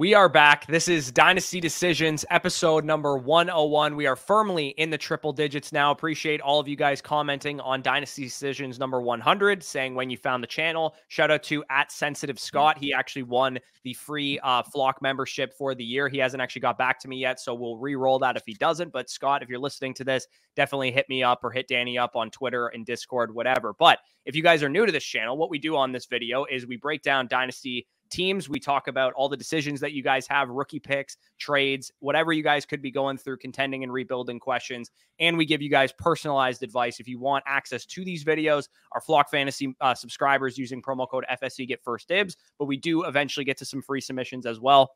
We are back. This is Dynasty Decisions, episode number 101. We are firmly in the triple digits now. Appreciate all of you guys commenting on Dynasty Decisions number 100, saying when you found the channel. Shout out to at Sensitive Scott. He actually won the free uh, flock membership for the year. He hasn't actually got back to me yet, so we'll re roll that if he doesn't. But Scott, if you're listening to this, definitely hit me up or hit Danny up on Twitter and Discord, whatever. But if you guys are new to this channel, what we do on this video is we break down Dynasty teams. We talk about all the decisions that you guys have, rookie picks, trades, whatever you guys could be going through, contending and rebuilding questions. And we give you guys personalized advice. If you want access to these videos, our Flock Fantasy uh, subscribers using promo code FSE get first dibs, but we do eventually get to some free submissions as well.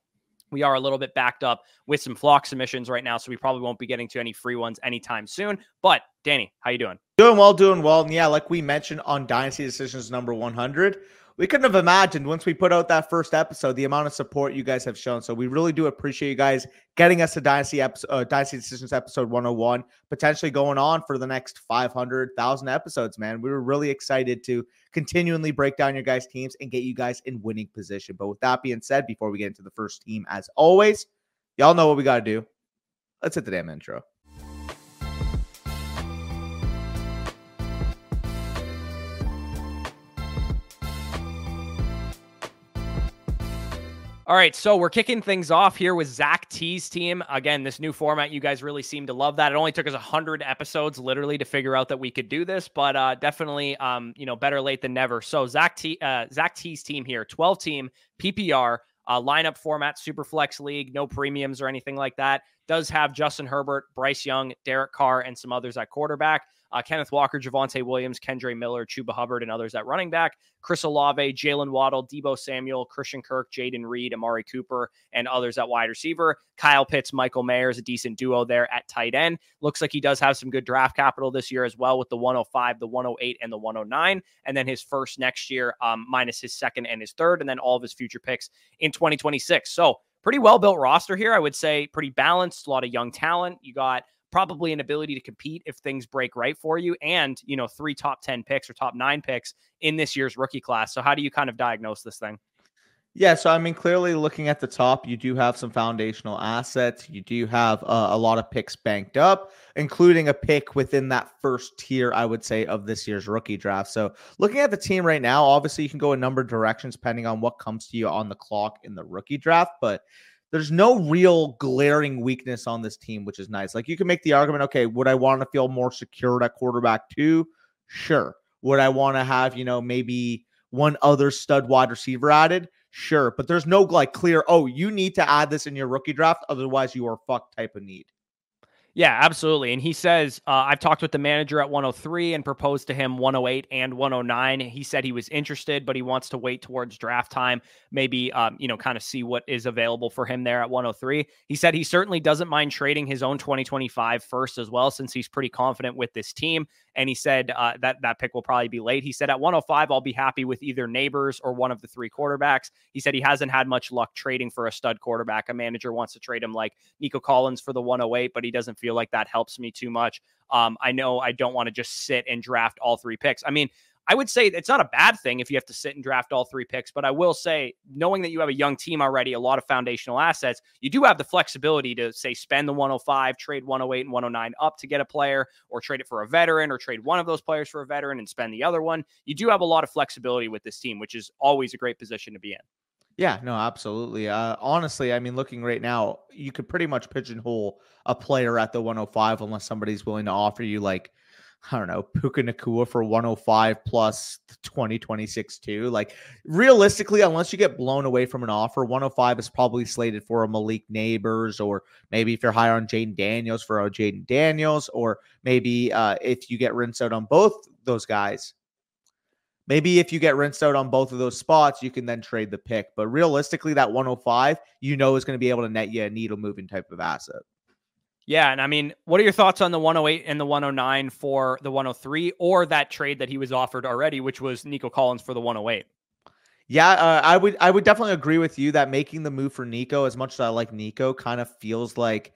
We are a little bit backed up with some flock submissions right now, so we probably won't be getting to any free ones anytime soon. But Danny, how you doing? Doing well, doing well. And yeah, like we mentioned on Dynasty Decisions number 100, we couldn't have imagined once we put out that first episode the amount of support you guys have shown. So we really do appreciate you guys getting us to Dynasty episode, uh, Dynasty Decisions episode 101, potentially going on for the next 500,000 episodes, man. We were really excited to continually break down your guys' teams and get you guys in winning position. But with that being said, before we get into the first team, as always, y'all know what we got to do. Let's hit the damn intro. All right, so we're kicking things off here with Zach T's team. Again, this new format, you guys really seem to love that. It only took us 100 episodes literally to figure out that we could do this, but uh, definitely, um, you know, better late than never. So Zach T, uh, Zach T's team here, 12 team PPR uh, lineup format, super flex league, no premiums or anything like that. Does have Justin Herbert, Bryce Young, Derek Carr, and some others at quarterback uh, Kenneth Walker, Javonte Williams, Kendre Miller, Chuba Hubbard, and others at running back. Chris Olave, Jalen Waddle, Deebo Samuel, Christian Kirk, Jayden Reed, Amari Cooper, and others at wide receiver. Kyle Pitts, Michael Mayer is a decent duo there at tight end. Looks like he does have some good draft capital this year as well with the 105, the 108, and the 109. And then his first next year, um, minus his second and his third, and then all of his future picks in 2026. So, pretty well built roster here. I would say pretty balanced, a lot of young talent. You got probably an ability to compete if things break right for you and you know three top 10 picks or top 9 picks in this year's rookie class so how do you kind of diagnose this thing yeah, so I mean, clearly looking at the top, you do have some foundational assets. You do have uh, a lot of picks banked up, including a pick within that first tier, I would say, of this year's rookie draft. So looking at the team right now, obviously you can go a number of directions depending on what comes to you on the clock in the rookie draft, but there's no real glaring weakness on this team, which is nice. Like you can make the argument, okay, would I want to feel more secure at quarterback too? Sure. Would I want to have, you know, maybe one other stud wide receiver added? Sure. But there's no like clear, oh, you need to add this in your rookie draft. Otherwise, you are fucked type of need. Yeah, absolutely. And he says, uh, I've talked with the manager at 103 and proposed to him 108 and 109. He said he was interested, but he wants to wait towards draft time, maybe, um, you know, kind of see what is available for him there at 103. He said he certainly doesn't mind trading his own 2025 first as well, since he's pretty confident with this team. And he said uh, that that pick will probably be late. He said at 105, I'll be happy with either Nabers or one of the three quarterbacks. He said he hasn't had much luck trading for a stud quarterback. A manager wants to trade him like Nico Collins for the 108, but he doesn't feel like that helps me too much. Um, I know I don't want to just sit and draft all three picks. I mean, I would say it's not a bad thing if you have to sit and draft all three picks, but I will say, knowing that you have a young team already, a lot of foundational assets, you do have the flexibility to say spend the 105, trade 108 and 109 up to get a player, or trade it for a veteran, or trade one of those players for a veteran and spend the other one. You do have a lot of flexibility with this team, which is always a great position to be in. Yeah, no, absolutely. Uh, honestly, I mean, looking right now, you could pretty much pigeonhole a player at the 105 unless somebody's willing to offer you like, I don't know, Puka Nacua for 105 plus 2026 too. Like realistically, unless you get blown away from an offer, 105 is probably slated for a Malik Nabers, or maybe if you're higher on Jayden Daniels for a Jayden Daniels, or maybe uh, if you get rinsed out on both those guys, Maybe if you get rinsed out on both of those spots, you can then trade the pick. But realistically, that 105, you know, is going to be able to net you a needle moving type of asset. Yeah, and I mean, what are your thoughts on the 108 and the 109 for the 103, or that trade that he was offered already, which was Nico Collins for the 108? Yeah, uh, I would I would definitely agree with you that making the move for Nico, as much as I like Nico, kind of feels like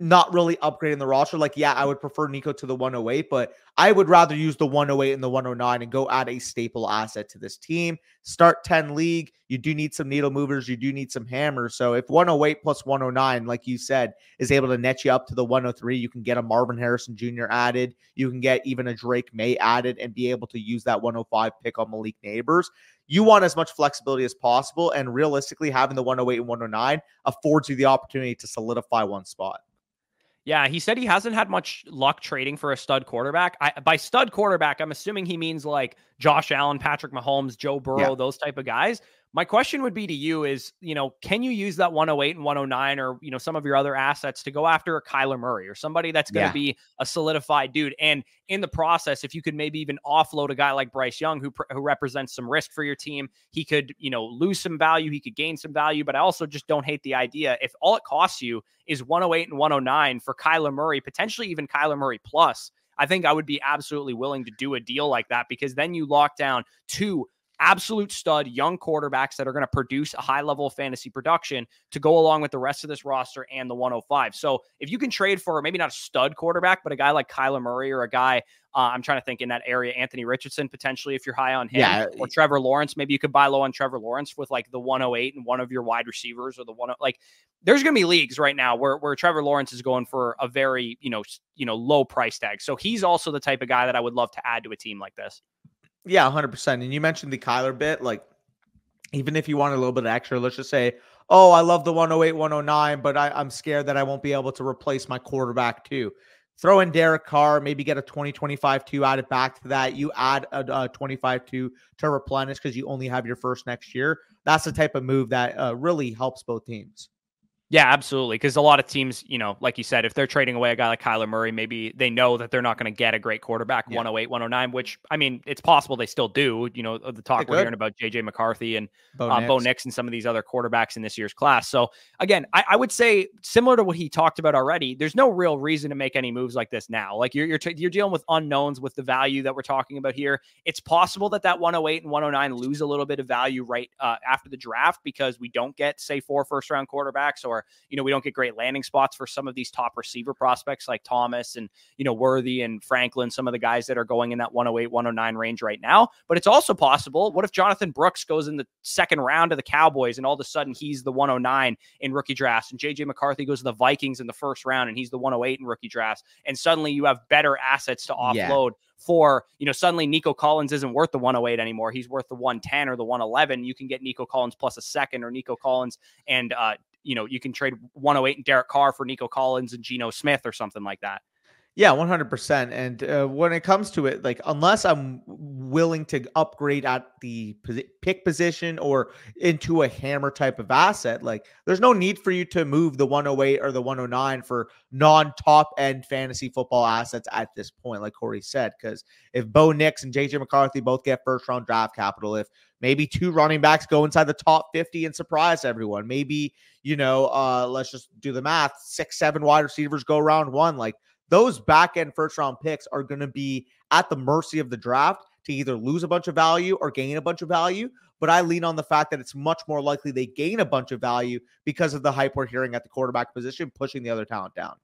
not really upgrading the roster. Like, yeah, I would prefer Nico to the 108, but I would rather use the 108 and the 109 and go add a staple asset to this team. Start 10 league. You do need some needle movers. You do need some hammers. So if 108 plus 109, like you said, is able to net you up to the 103, you can get a Marvin Harrison Jr. added. You can get even a Drake Maye added and be able to use that 105 pick on Malik Nabers you want as much flexibility as possible. And realistically, having the 108 and 109 affords you the opportunity to solidify one spot. Yeah, he said he hasn't had much luck trading for a stud quarterback. I, by stud quarterback, I'm assuming he means like Josh Allen, Patrick Mahomes, Joe Burrow, yeah. those type of guys. My question would be to you is, you know, can you use that 108 and 109 or, you know, some of your other assets to go after a Kyler Murray or somebody that's going to yeah. be a solidified dude? And in the process, if you could maybe even offload a guy like Bryce Young, who, who represents some risk for your team, he could, you know, lose some value, he could gain some value. But I also just don't hate the idea. If all it costs you is 108 and 109 for Kyler Murray, potentially even Kyler Murray plus, I think I would be absolutely willing to do a deal like that because then you lock down two absolute stud young quarterbacks that are going to produce a high level of fantasy production to go along with the rest of this roster and the 105. So if you can trade for maybe not a stud quarterback, but a guy like Kyler Murray or a guy, uh, I'm trying to think in that area, Anthony Richardson potentially, if you're high on him, yeah. or Trevor Lawrence, maybe you could buy low on Trevor Lawrence with like the 108 and one of your wide receivers or the one like. There's going to be leagues right now where where Trevor Lawrence is going for a very you know you know low price tag. So he's also the type of guy that I would love to add to a team like this. Yeah, 100%. And you mentioned the Kyler bit. Like, even if you want a little bit extra, let's just say, oh, I love the 108, 109, but I, I'm scared that I won't be able to replace my quarterback too. Throw in Derek Carr, maybe get a 2025 2, add it back to that. You add a, a 25 2 to replenish because you only have your first next year. That's the type of move that uh, really helps both teams. Yeah, absolutely. Because a lot of teams, you know, like you said, if they're trading away a guy like Kyler Murray, maybe they know that they're not going to get a great quarterback, yeah. 108, 109, which I mean, it's possible they still do. You know, the talk we're hearing about JJ McCarthy and Bo, uh, Nix. Bo Nix and some of these other quarterbacks in this year's class. So again, I, I, would say similar to what he talked about already, there's no real reason to make any moves like this now. Like you're you're, t- you're dealing with unknowns with the value that we're talking about here. It's possible that that 108 and 109 lose a little bit of value right uh, after the draft because we don't get say four first round quarterbacks or you know we don't get great landing spots for some of these top receiver prospects like Thomas and, you know, Worthy and Franklin, some of the guys that are going in that 108, 109 range right now. But it's also possible. What if Jonathan Brooks goes in the second round of the Cowboys and all of a sudden he's the 109 in rookie drafts and JJ McCarthy goes to the Vikings in the first round and he's the 108 in rookie drafts. And suddenly you have better assets to offload. Yeah for, you know, suddenly Nico Collins isn't worth the 108 anymore. He's worth the 110 or the 111. You can get Nico Collins plus a second or Nico Collins and uh, you know, you can trade 108 and Derek Carr for Nico Collins and Geno Smith or something like that. Yeah, 100%. And uh, when it comes to it, like, unless I'm willing to upgrade at the pick position or into a hammer type of asset, like, there's no need for you to move the 108 or the 109 for non top end fantasy football assets at this point, like Corey said. Because if Bo Nix and JJ McCarthy both get first round draft capital, if maybe two running backs go inside the top 50 and surprise everyone, maybe, you know, uh, let's just do the math six, seven wide receivers go round one, like, those back end first round picks are going to be at the mercy of the draft to either lose a bunch of value or gain a bunch of value. But I lean on the fact that it's much more likely they gain a bunch of value because of the hype we're hearing at the quarterback position, pushing the other talent down.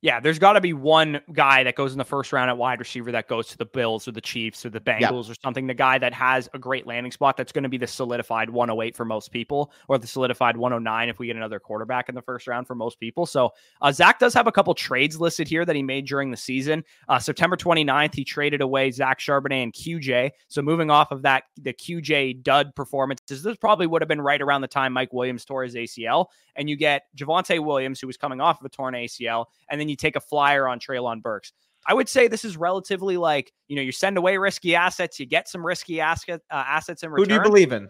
Yeah, there's got to be one guy that goes in the first round at wide receiver that goes to the Bills or the Chiefs or the Bengals yep. or something. The guy that has a great landing spot that's going to be the solidified 108 for most people, or the solidified 109 if we get another quarterback in the first round for most people. So uh, Zach does have a couple trades listed here that he made during the season. Uh, September 29th, he traded away Zach Charbonnet and QJ. So moving off of that, the QJ dud performances, this probably would have been right around the time Mike Williams tore his ACL, and you get Javonte Williams, who was coming off of a torn ACL, and then you take a flyer on Treylon Burks. I would say this is relatively like, you know, you send away risky assets, you get some risky asset, uh, assets in return. Who do you believe in?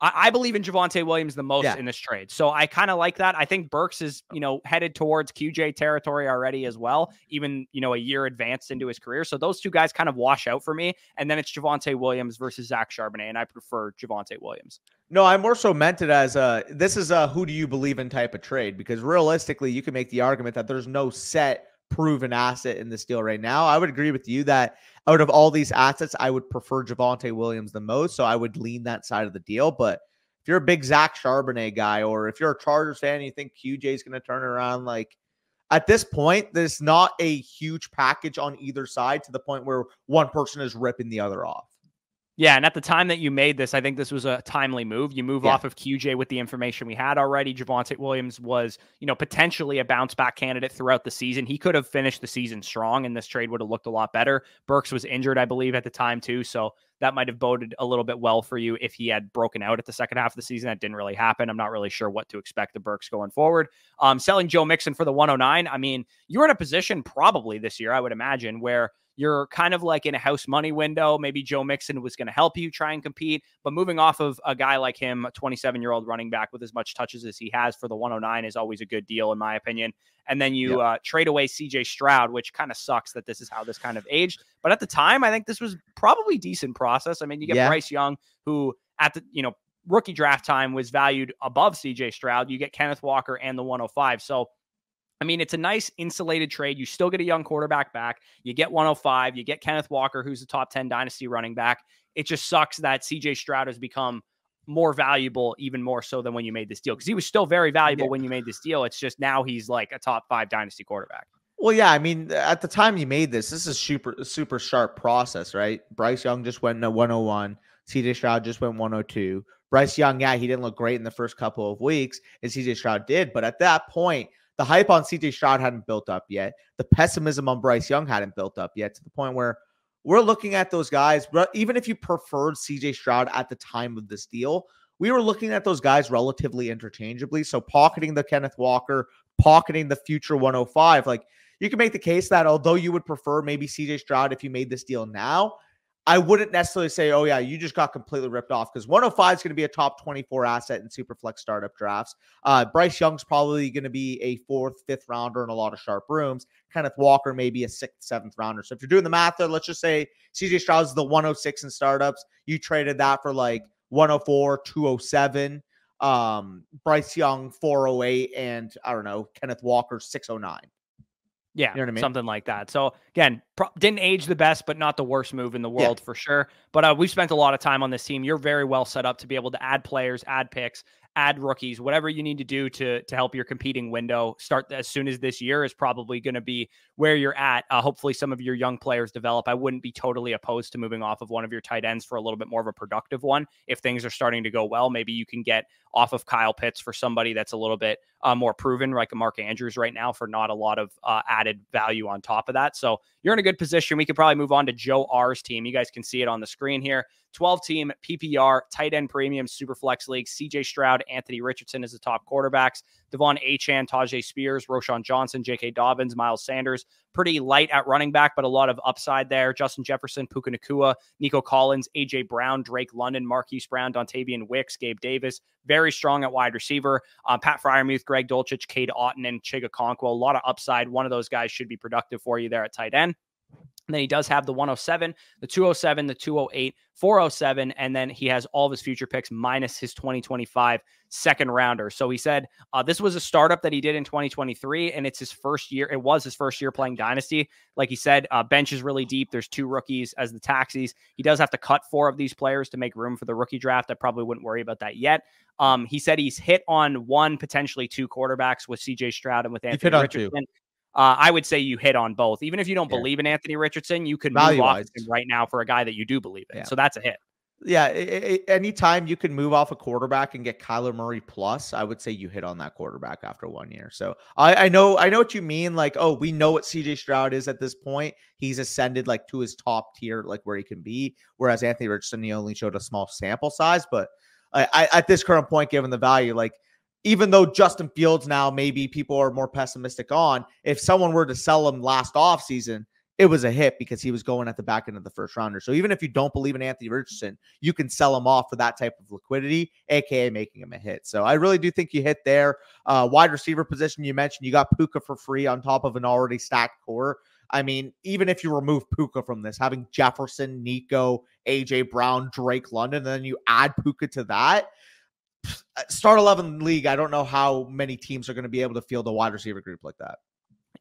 I, I believe in Javonte Williams the most yeah. in this trade. So I kind of like that. I think Burks is, you know, headed towards QJ territory already as well, even, you know, a year advanced into his career. So those two guys kind of wash out for me. And then it's Javonte Williams versus Zach Charbonnet. And I prefer Javonte Williams. No, I more so meant it as a this is a who do you believe in type of trade because realistically, you can make the argument that there's no set proven asset in this deal right now. I would agree with you that out of all these assets, I would prefer Javonte Williams the most. So I would lean that side of the deal. But if you're a big Zach Charbonnet guy, or if you're a Chargers fan and you think QJ is going to turn around, like at this point, there's not a huge package on either side to the point where one person is ripping the other off. Yeah, and at the time that you made this, I think this was a timely move. You move yeah. off of QJ with the information we had already. Javonte Williams was, you know, potentially a bounce back candidate throughout the season. He could have finished the season strong, and this trade would have looked a lot better. Burks was injured, I believe, at the time too, so that might have boded a little bit well for you if he had broken out at the second half of the season. That didn't really happen. I'm not really sure what to expect the Burks going forward. Um, selling Joe Mixon for the 109. I mean, you're in a position probably this year, I would imagine, where you're kind of like in a house money window. Maybe Joe Mixon was going to help you try and compete, but moving off of a guy like him, a 27 year old running back with as much touches as he has for the 109 is always a good deal, in my opinion. And then you yep. uh, trade away CJ Stroud, which kind of sucks that this is how this kind of aged. But at the time, I think this was probably decent process. I mean, you get yeah. Bryce Young, who at the, you know, rookie draft time was valued above CJ Stroud. You get Kenneth Walker and the 105. So I mean, it's a nice insulated trade. You still get a young quarterback back. You get 105. You get Kenneth Walker, who's the top 10 dynasty running back. It just sucks that CJ Stroud has become more valuable, even more so than when you made this deal, because he was still very valuable yeah. when you made this deal. It's just now he's like a top five dynasty quarterback. Well, yeah, I mean, at the time you made this, this is super super sharp process, right? Bryce Young just went to 101. CJ Stroud just went 102. Bryce Young, yeah, he didn't look great in the first couple of weeks, and CJ Stroud did, but at that point, the hype on CJ Stroud hadn't built up yet. The pessimism on Bryce Young hadn't built up yet to the point where we're looking at those guys. Even if you preferred CJ Stroud at the time of this deal, we were looking at those guys relatively interchangeably. So pocketing the Kenneth Walker, pocketing the future 105, like you can make the case that although you would prefer maybe CJ Stroud if you made this deal now, I wouldn't necessarily say, oh, yeah, you just got completely ripped off because 105 is going to be a top 24 asset in Superflex startup drafts. Uh, Bryce Young's probably going to be a fourth, fifth rounder in a lot of sharp rooms. Kenneth Walker, maybe a sixth, seventh rounder. So if you're doing the math there, let's just say CJ Stroud's is the 106 in startups. You traded that for like 104, 207. Um, Bryce Young, 408, and I don't know, Kenneth Walker, 609. Yeah, you know what I mean? something like that. So again, pro- didn't age the best, but not the worst move in the world yeah. for sure. But uh, we've spent a lot of time on this team. You're very well set up to be able to add players, add picks, add rookies, whatever you need to do to to help your competing window start as soon as this year is probably going to be where you're at. Uh, hopefully, some of your young players develop. I wouldn't be totally opposed to moving off of one of your tight ends for a little bit more of a productive one if things are starting to go well. Maybe you can get off of Kyle Pitts for somebody that's a little bit uh, more proven, like a Mark Andrews right now, for not a lot of uh, added value on top of that. So you're in a good position. We could probably move on to Joe R's team. You guys can see it on the screen here. 12 team PPR, tight end premium, super flex league. CJ Stroud, Anthony Richardson is the top quarterbacks. De'Von Achane, Tyjae Spears, Roschon Johnson, J.K. Dobbins, Miles Sanders. Pretty light at running back, but a lot of upside there. Justin Jefferson, Puka Nacua, Nico Collins, A.J. Brown, Drake London, Marquise Brown, Dontayvion Wicks, Gabe Davis. Very strong at wide receiver. Uh, Pat Freiermuth, Greg Dulcich, Cade Otton, and Chig Okonkwo. A lot of upside. One of those guys should be productive for you there at tight end. And then he does have the 107, the 207, the 208, 407, and then he has all of his future picks minus his 2025 second rounder. So he said uh, this was a startup that he did in 2023, and it's his first year. It was his first year playing Dynasty. Like he said, uh, bench is really deep. There's two rookies as the taxis. He does have to cut four of these players to make room for the rookie draft. I probably wouldn't worry about that yet. Um, he said he's hit on one, potentially two quarterbacks with CJ Stroud and with Anthony Richardson. Uh, I would say you hit on both. Even if you don't yeah. believe in Anthony Richardson, you could move off him right now for a guy that you do believe in. Yeah. So that's a hit. Yeah, it, it, anytime you can move off a quarterback and get Kyler Murray plus, I would say you hit on that quarterback after one year. So I, I know I know what you mean. Like, oh, we know what CJ Stroud is at this point. He's ascended like to his top tier, like where he can be. Whereas Anthony Richardson, he only showed a small sample size. But I, I at this current point, given the value, like even though Justin Fields now maybe people are more pessimistic on, if someone were to sell him last offseason, it was a hit because he was going at the back end of the first rounder. So even if you don't believe in Anthony Richardson, you can sell him off for that type of liquidity, aka making him a hit. So I really do think you hit there. Uh, wide receiver position, you mentioned you got Puka for free on top of an already stacked core. I mean, even if you remove Puka from this, having Jefferson, Nico, AJ Brown, Drake London, and then you add Puka to that, Uh, start 11 league, I don't know how many teams are going to be able to field a wide receiver group like that.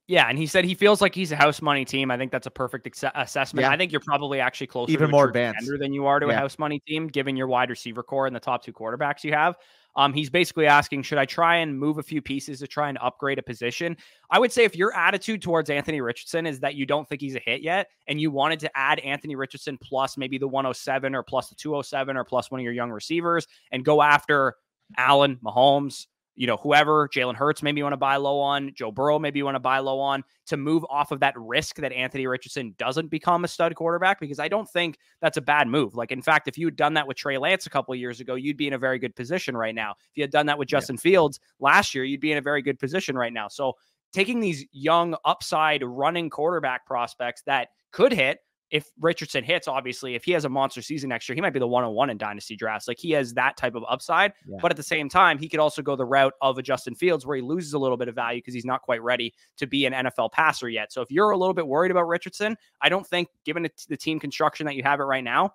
Yeah, and he said he feels like he's a house money team. I think that's a perfect ex- assessment. Yeah. I think you're probably actually closer even more advanced than you are to yeah. a house money team, given your wide receiver core and the top two quarterbacks you have. Um, he's basically asking, should I try and move a few pieces to try and upgrade a position? I would say if your attitude towards Anthony Richardson is that you don't think he's a hit yet, and you wanted to add Anthony Richardson plus maybe the 107 or plus the 207 or plus one of your young receivers and go after Allen, Mahomes, you know, whoever, Jalen Hurts, maybe you want to buy low on, Joe Burrow, maybe you want to buy low on to move off of that risk that Anthony Richardson doesn't become a stud quarterback, because I don't think that's a bad move. Like, in fact, if you had done that with Trey Lance a couple of years ago, you'd be in a very good position right now. If you had done that with Justin yeah. Fields last year, you'd be in a very good position right now. So, taking these young upside running quarterback prospects that could hit if Richardson hits, obviously, if he has a monster season next year, he might be the 101 in dynasty drafts. Like he has that type of upside. Yeah. But at the same time, he could also go the route of a Justin Fields where he loses a little bit of value because he's not quite ready to be an NFL passer yet. So if you're a little bit worried about Richardson, I don't think, given the team construction that you have it right now,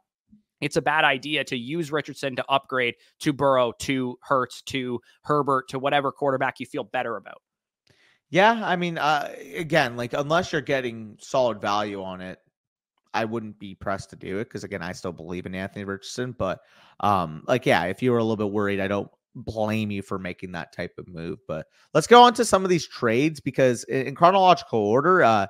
it's a bad idea to use Richardson to upgrade to Burrow, to Hurts, to Herbert, to whatever quarterback you feel better about. Yeah, I mean, uh, again, like unless you're getting solid value on it, I wouldn't be pressed to do it because again, I still believe in Anthony Richardson. But um, like, yeah, if you were a little bit worried, I don't blame you for making that type of move. But let's go on to some of these trades because in chronological order, uh,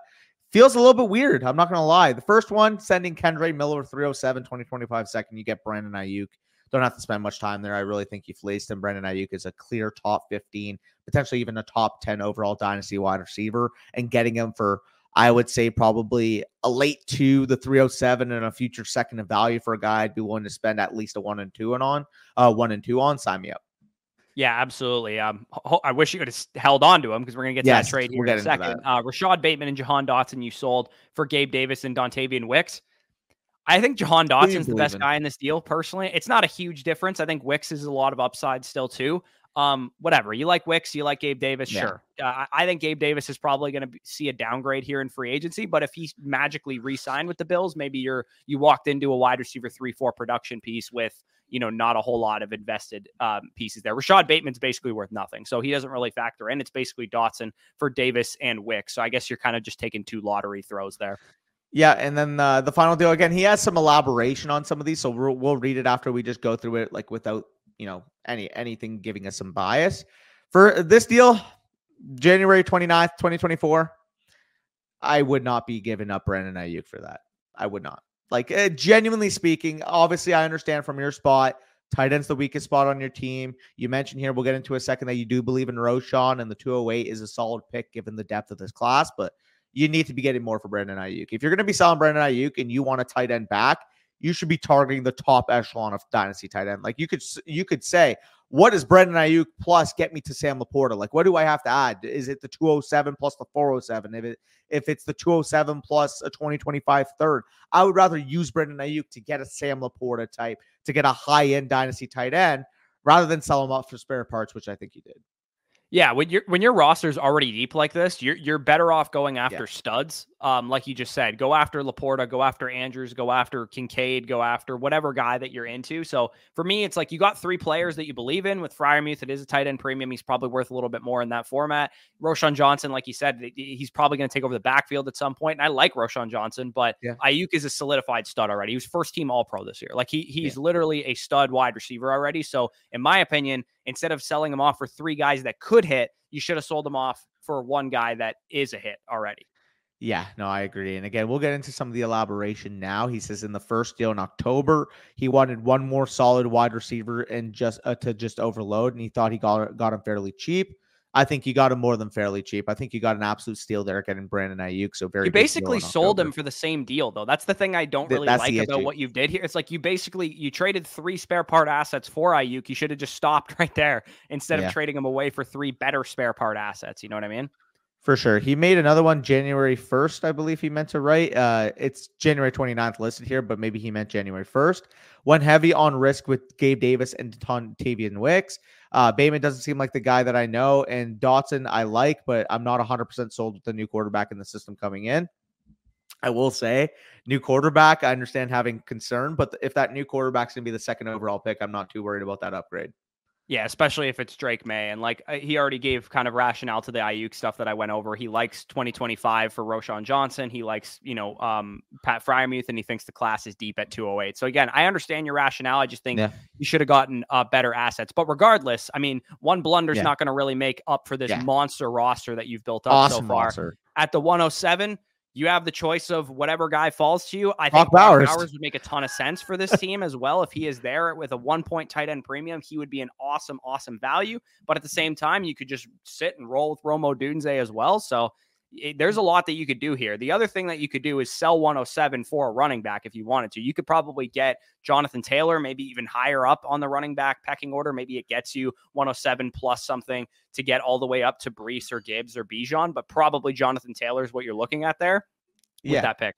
feels a little bit weird. I'm not gonna lie. The first one, sending Kendra Miller 307, 2025 second, you get Brandon Aiyuk. Don't have to spend much time there. I really think you've him. Brandon Aiyuk is a clear top 15, potentially even a top 10 overall dynasty wide receiver, and getting him for I would say probably a late two, the 307, and a future second of value for a guy I'd be willing to spend at least a one and two and on, uh, one and two on. Sign me up. Yeah, absolutely. Um, I wish you could have held on to him because we're gonna get to yes, that trade here in a second. Uh, Rashod Bateman and Jahan Dotson, you sold for Gabe Davis and Dontayvion Wicks. I think Jahan Dotson's the best guy in this deal. Personally, it's not a huge difference. I think Wicks is a lot of upside still too. Um, whatever you like Wicks, you like Gabe Davis, yeah. sure. Uh, I think Gabe Davis is probably going to see a downgrade here in free agency, but if he magically re-signed with the Bills, maybe you're you walked into a wide receiver three four production piece with you know not a whole lot of invested um, pieces there. Rashod Bateman's basically worth nothing, so he doesn't really factor in. It's basically Dotson for Davis and Wicks. So I guess you're kind of just taking two lottery throws there. Yeah, and then uh, the final deal again. He has some elaboration on some of these, so we'll, we'll read it after we just go through it, like without you know any anything giving us some bias. For this deal january 29th 2024 i would not be giving up brandon Aiyuk for that. I would not. Like uh, genuinely speaking obviously i understand from your spot tight end's the weakest spot on your team. You mentioned here we'll get into a second that you do believe in Roschon and the 208 is a solid pick given the depth of this class but you need to be getting more for Brandon Aiyuk. If you're going to be selling Brandon Aiyuk and you want a tight end back, you should be targeting the top echelon of dynasty tight end. Like you could you could say, what does Brandon Aiyuk plus get me to Sam LaPorta? Like, what do I have to add? Is it the 207 plus the 407? If it if it's the 207 plus a 2025 third, I would rather use Brandon Aiyuk to get a Sam LaPorta type to get a high end dynasty tight end rather than sell him up for spare parts, which I think you did. Yeah, when your when your roster's already deep like this, you're you're better off going after yeah. studs. Um, like you just said, go after LaPorta, go after Andrews, go after Kincaid, go after whatever guy that you're into. So for me, it's like you got three players that you believe in. With Freiermuth, it is a tight end premium. He's probably worth a little bit more in that format. Roschon Johnson, like you said, he's probably going to take over the backfield at some point. And I like Roschon Johnson, but yeah. Aiyuk is a solidified stud already. He was first team All Pro this year. Like he he's yeah. literally a stud wide receiver already. So in my opinion, instead of selling him off for three guys that could hit, you should have sold him off for one guy that is a hit already. Yeah, no, I agree. And again, we'll get into some of the elaboration now. He says in the first deal in October, he wanted one more solid wide receiver and just uh, to just overload, and he thought he got got him fairly cheap. I think you got him more than fairly cheap. I think you got an absolute steal there getting Brandon Aiyuk. So very. You basically sold him for the same deal, though. That's the thing I don't really like about what you did here. It's like you basically you traded three spare part assets for Aiyuk. You should have just stopped right there instead yeah. of trading him away for three better spare part assets. You know what I mean? For sure. He made another one January 1st, I believe he meant to write. Uh, it's January 29th listed here, but maybe he meant January 1st. Went heavy on risk with Gabe Davis and Tavian Wicks. Uh, Bateman doesn't seem like the guy that I know. And Dotson, I like, but I'm not 100% sold with the new quarterback in the system coming in. I will say, new quarterback, I understand having concern, but if that new quarterback's going to be the second overall pick, I'm not too worried about that upgrade. Yeah, especially if it's Drake Maye. And like he already gave kind of rationale to the Aiyuk stuff that I went over. He likes 2025 for Roschon Johnson. He likes, you know, um, Pat Freiermuth, and he thinks the class is deep at 208. So again, I understand your rationale. I just think yeah. you should have gotten uh, better assets. But regardless, I mean, one blunder's yeah. not going to really make up for this yeah. monster roster that you've built up awesome so far. Roster. At the 107, you have the choice of whatever guy falls to you. I Brock think Bowers. Bowers would make a ton of sense for this team as well. If he is there with a one point tight end premium, he would be an awesome, awesome value. But at the same time, you could just sit and roll with Rome Odunze as well. So it, there's a lot that you could do here. The other thing that you could do is sell 107 for a running back if you wanted to. You could probably get Jonathan Taylor, maybe even higher up on the running back pecking order. Maybe it gets you 107 plus something to get all the way up to Breece or Gibbs or Bijan, but probably Jonathan Taylor is what you're looking at there with yeah. that pick.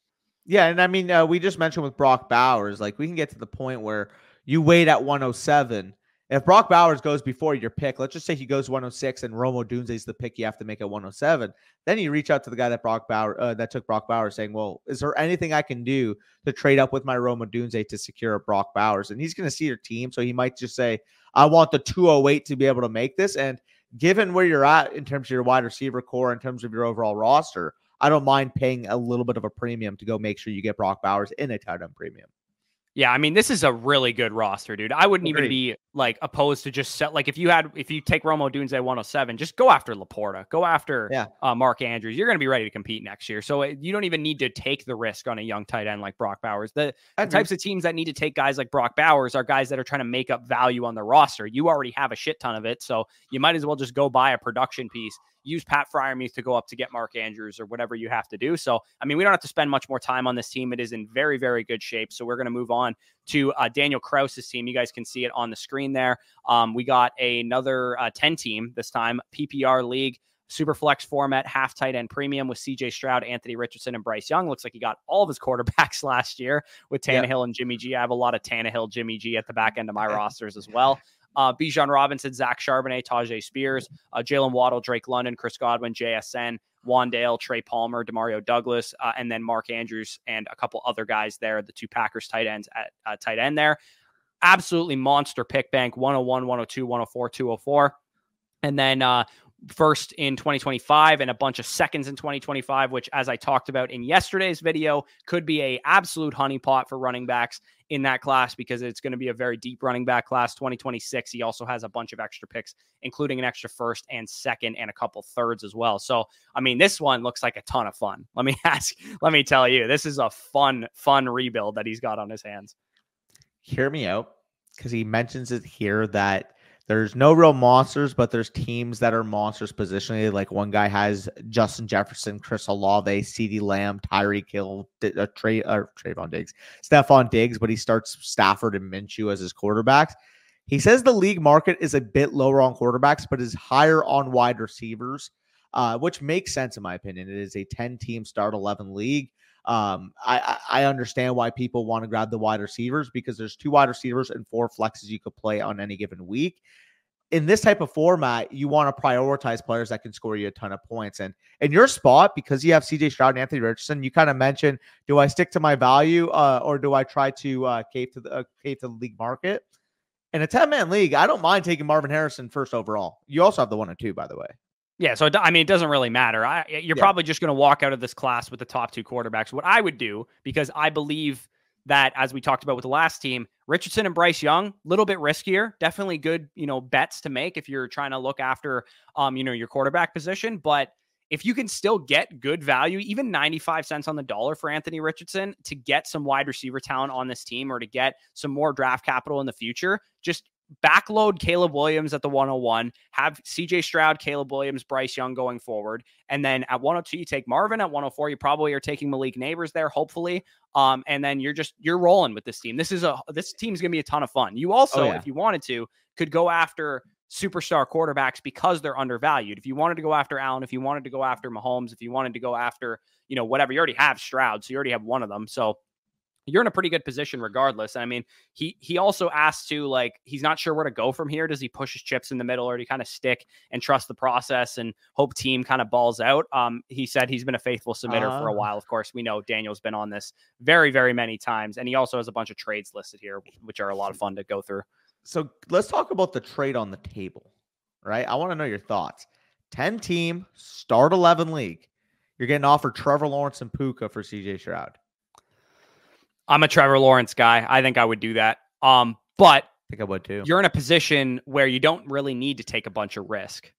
Yeah, and I mean, uh, we just mentioned with Brock Bowers, like we can get to the point where you wait at 107 if Brock Bowers goes before your pick, let's just say he goes 106 and Odunze is the pick you have to make at 107. Then you reach out to the guy that Brock Bauer uh, that took Brock Bowers, saying, "Well, is there anything I can do to trade up with my Rome Odunze to secure a Brock Bowers?" And he's going to see your team, so he might just say, "I want the 208 to be able to make this." And given where you're at in terms of your wide receiver core, in terms of your overall roster, I don't mind paying a little bit of a premium to go make sure you get Brock Bowers in a tight end premium. Yeah, I mean, this is a really good roster, dude. I wouldn't Agreed. even be like opposed to just set like if you had if you take Rome Odunze 107, just go after Laporta, go after yeah. uh, Mark Andrews. You're going to be ready to compete next year, so it, you don't even need to take the risk on a young tight end like Brock Bowers. The, the types of teams that need to take guys like Brock Bowers are guys that are trying to make up value on the roster. You already have a shit ton of it, so you might as well just go buy a production piece use Pat Freiermuth to go up to get Mark Andrews or whatever you have to do. So, I mean, we don't have to spend much more time on this team. It is in very, very good shape. So, we're going to move on to uh, Daniel Krause's team. You guys can see it on the screen there. Um, we got another uh, 10 team this time, PPR League. Super flex format, half tight end premium with CJ Stroud, Anthony Richardson, and Bryce Young. Looks like he got all of his quarterbacks last year with Tannehill yep. and Jimmy G. I have a lot of Tannehill, Jimmy G at the back end of my rosters as well uh, Bijan Robinson, Zach Charbonnet, Tyjae Spears, uh, Jaylen Waddle, Drake London, Chris Godwin, JSN, Wan'Dale, Trey Palmer, Demario Douglas, uh, and then Mark Andrews and a couple other guys there, the two Packers tight ends at uh, tight end there. Absolutely monster pick bank 101, 102, 104, 204. And then uh, first in 2025 and a bunch of seconds in 2025 which as i talked about in yesterday's video could be a absolute honeypot for running backs in that class because it's going to be a very deep running back class. 2026 he also has a bunch of extra picks including an extra first and second and a couple thirds as well. So i mean this one looks like a ton of fun. Let me ask let me tell you this is a fun fun rebuild that he's got on his hands. Hear me out because he mentions it here that there's no real monsters, but there's teams that are monsters positionally. Like one guy has Justin Jefferson, Chris Olave, CeeDee Lamb, Tyreek Hill, uh, Trey, uh, Trevon Diggs, Stefon Diggs, but he starts Stafford and Minshew as his quarterbacks. He says the league market is a bit lower on quarterbacks, but is higher on wide receivers, uh, which makes sense in my opinion. It is a 10 team start 11 league. Um, I, I understand why people want to grab the wide receivers because there's two wide receivers and four flexes you could play on any given week. In this type of format, you want to prioritize players that can score you a ton of points. And in your spot, because you have CJ Stroud and Anthony Richardson, you kind of mentioned, do I stick to my value uh, or do I try to uh, cave to the uh, cave to the league market? In a 10 man league, I don't mind taking Marvin Harrison first overall. You also have the one and two, by the way. Yeah, so I mean, it doesn't really matter. I, you're yeah. probably just going to walk out of this class with the top two quarterbacks. What I would do, because I believe that, as we talked about with the last team, Richardson and Bryce Young, a little bit riskier. Definitely good, you know, bets to make if you're trying to look after, um, you know, your quarterback position. But if you can still get good value, even 95 cents on the dollar for Anthony Richardson to get some wide receiver talent on this team or to get some more draft capital in the future, just backload Caleb Williams at the 101, have CJ Stroud, Caleb Williams, Bryce Young going forward. And then at 102, you take Marvin. At 104, you probably are taking Malik Nabers there, hopefully. Um, and then you're just you're rolling with this team. This is a this team's gonna be a ton of fun. You also, oh, yeah. if you wanted to, could go after superstar quarterbacks because they're undervalued. If you wanted to go after Allen, if you wanted to go after Mahomes, if you wanted to go after, you know, whatever, you already have Stroud, so you already have one of them. So you're in a pretty good position regardless. I mean, he he also asked to like he's not sure where to go from here. Does he push his chips in the middle or do he kind of stick and trust the process and hope team kind of balls out? Um, he said he's been a faithful submitter uh, for a ah. while. Of course, we know Daniel's been on this very, very many times, and he also has a bunch of trades listed here, which are a lot of fun to go through. So let's talk about the trade on the table, right? I want to know your thoughts. 10 team, start 11 league. You're getting offered Trevor Lawrence and Puka for CJ Stroud. I'm a Trevor Lawrence guy. I think I would do that. Um, but I think I would too. You're in a position where you don't really need to take a bunch of risk.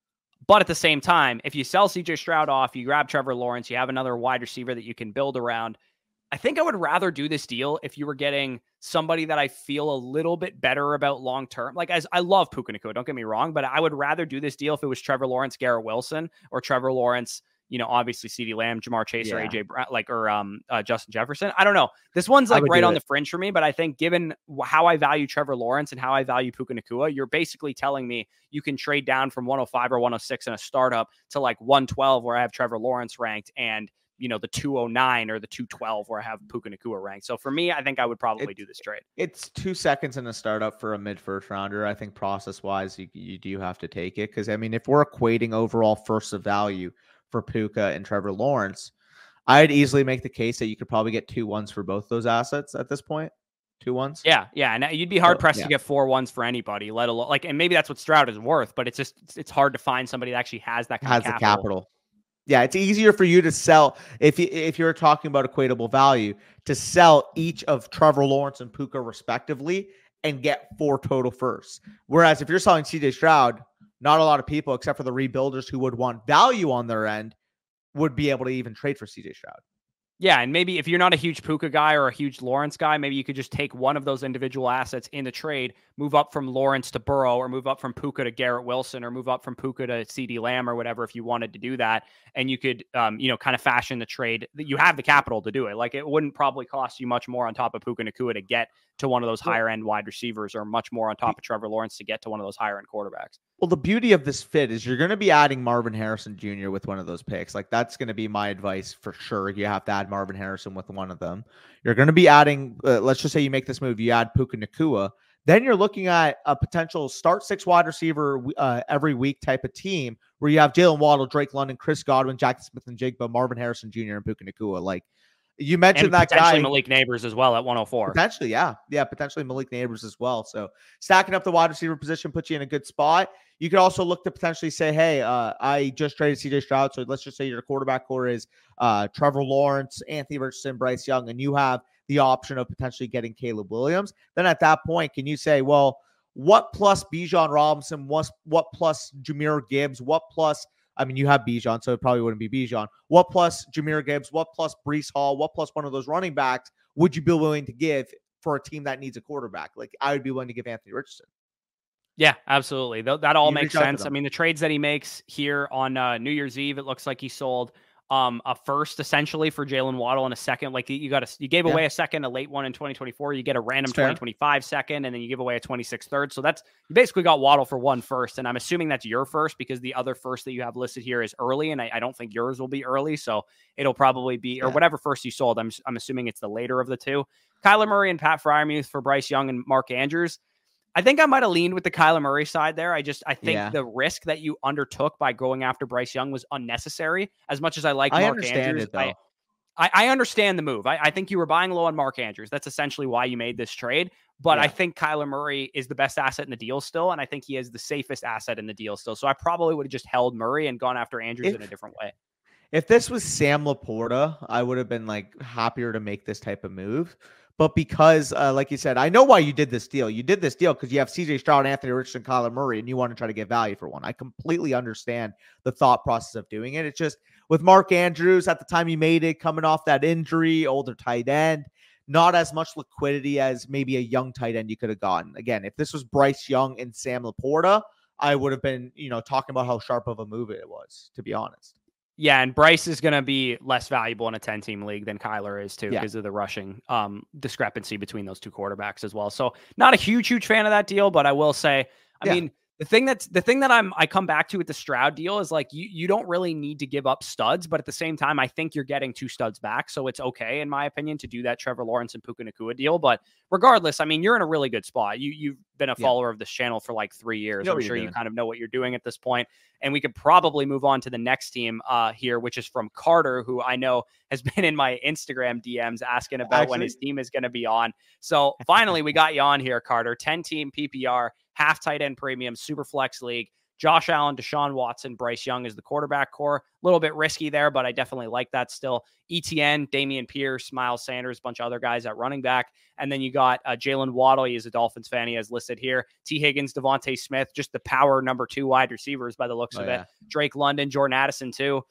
But at the same time, if you sell CJ Stroud off, you grab Trevor Lawrence, you have another wide receiver that you can build around. I think I would rather do this deal if you were getting somebody that I feel a little bit better about long term. Like as I love Puka Nacua, don't get me wrong, but I would rather do this deal if it was Trevor Lawrence, Garrett Wilson, or Trevor Lawrence, you know, obviously CeeDee Lamb, Ja'Marr Chase, yeah. or AJ like or um uh, Justin Jefferson. I don't know. This one's like right on it. the fringe for me, but I think given how I value Trevor Lawrence and how I value Puka Nacua, you're basically telling me you can trade down from 105 or 106 in a startup to like 112 where I have Trevor Lawrence ranked and you know the 209 or the 212 where I have Puka Nacua ranked. So for me, I think I would probably do this trade. It's two seconds in a startup for a mid first rounder. I think process wise, you, you do have to take it because I mean, if we're equating overall first of value for Puka and Trevor Lawrence, I'd easily make the case that you could probably get two ones for both those assets at this point. Two ones. Yeah, yeah, and uh, you'd be hard pressed so, yeah. to get four ones for anybody, let alone like, and maybe that's what Stroud is worth, but it's just it's hard to find somebody that actually has that has the capital. Yeah, it's easier for you to sell if you, if you're talking about equatable value to sell each of Trevor Lawrence and Puka respectively and get four total firsts. Whereas if you're selling CJ Stroud, not a lot of people, except for the rebuilders who would want value on their end, would be able to even trade for CJ Stroud. Yeah, and maybe if you're not a huge Puka guy or a huge Lawrence guy, maybe you could just take one of those individual assets in the trade, move up from Lawrence to Burrow, or move up from Puka to Garrett Wilson, or move up from Puka to CeeDee Lamb, or whatever, if you wanted to do that. And you could, um, you know, kind of fashion the trade. that You have the capital to do it. Like it wouldn't probably cost you much more on top of Puka Nacua to get to one of those higher end wide receivers, or much more on top of Trevor Lawrence to get to one of those higher end quarterbacks. Well, the beauty of this fit is you're going to be adding Marvin Harrison Jr. with one of those picks. Like that's going to be my advice for sure. You have to add Marvin Harrison with one of them. You're going to be adding. Uh, let's just say you make this move, you add Puka Nacua. Then you're looking at a potential start six wide receiver uh, every week type of team where you have Jalen Waddle, Drake London, Chris Godwin, Jackson Smith-Njigba, Marvin Harrison Jr., and Puka Nacua. Like you mentioned and that potentially guy, Malik Nabers as well at 104. Potentially, yeah, yeah, potentially Malik Nabers as well. So stacking up the wide receiver position puts you in a good spot. You could also look to potentially say, hey, uh, I just traded CJ Stroud, so let's just say your quarterback core is uh, Trevor Lawrence, Anthony Richardson, Bryce Young, and you have the option of potentially getting Caleb Williams. Then at that point, can you say, well, what plus Bijan Robinson? What what plus Jahmyr Gibbs? What plus I mean, you have Bijan, so it probably wouldn't be Bijan. What plus Jahmyr Gibbs? What plus Breece Hall? What plus one of those running backs would you be willing to give for a team that needs a quarterback? Like I would be willing to give Anthony Richardson. Yeah, absolutely. That, that all you makes sense. I mean, the trades that he makes here on uh, New Year's Eve, it looks like he sold um, a first essentially for Jalen Waddle and a second. Like you got a, you gave yeah. away a second, a late one in 2024. You get a random 2025 second, and then you give away a 26 third. So that's you basically got Waddle for one first. And I'm assuming that's your first because the other first that you have listed here is early, and I, I don't think yours will be early. So it'll probably be or whatever first you sold. I'm I'm assuming it's the later of the two. Kyler Murray and Pat Freiermuth for Bryce Young and Mark Andrews. I think I might have leaned with the Kyler Murray side there. I just I think yeah. the risk that you undertook by going after Bryce Young was unnecessary. As much as I like I Mark Andrews, it, I, I, I, understand the move. I, I, think you were buying low on Mark Andrews. That's essentially why you made this trade. But yeah. I think Kyler Murray is the best asset in the deal still, and I think he is the safest asset in the deal still. So I probably would have just held Murray and gone after Andrews if, in a different way. If this was Sam LaPorta, I would have been like happier to make this type of move but because, uh, like you said, I know why you did this deal. You did this deal because you have CJ Stroud, Anthony Richardson, Kyler Murray, and you want to try to get value for one. I completely understand the thought process of doing it. It's just with Mark Andrews at the time he made it, coming off that injury, older tight end, not as much liquidity as maybe a young tight end you could have gotten. Again, if this was Bryce Young and Sam LaPorta, I would have been, you know, talking about how sharp of a move it was, to be honest. Yeah, and Bryce is going to be less valuable in a 10 team league than Kyler is too because yeah. of the rushing um, discrepancy between those two quarterbacks as well. So, not a huge huge fan of that deal, but I will say, I yeah. mean, the thing that's the thing that I'm I come back to with the Stroud deal is like you you don't really need to give up studs, but at the same time, I think you're getting two studs back, so it's okay in my opinion to do that Trevor Lawrence and Puka Nacua deal. But regardless, I mean you're in a really good spot. You you been a Yeah. follower of this channel for like three years. know I'm sure you kind of know what you're doing at this point. And we could probably move on to the next team uh, here, which is from Carter, who I know has been in my Instagram DMs asking about when his team is going to be on. So finally, we got you on here, Carter. 10 team PPR, half tight end premium, super flex league. Josh Allen, Deshaun Watson, Bryce Young is the quarterback core. A little bit risky there, but I definitely like that still. ETN, Dameon Pierce, Miles Sanders, a bunch of other guys at running back. And then you got uh, Jalen Waddle. He is a Dolphins fan. He has listed here. T. Higgins, DeVonta Smith, just the power number two wide receivers by the looks Oh, of yeah. it. Drake London, Jordan Addison, too.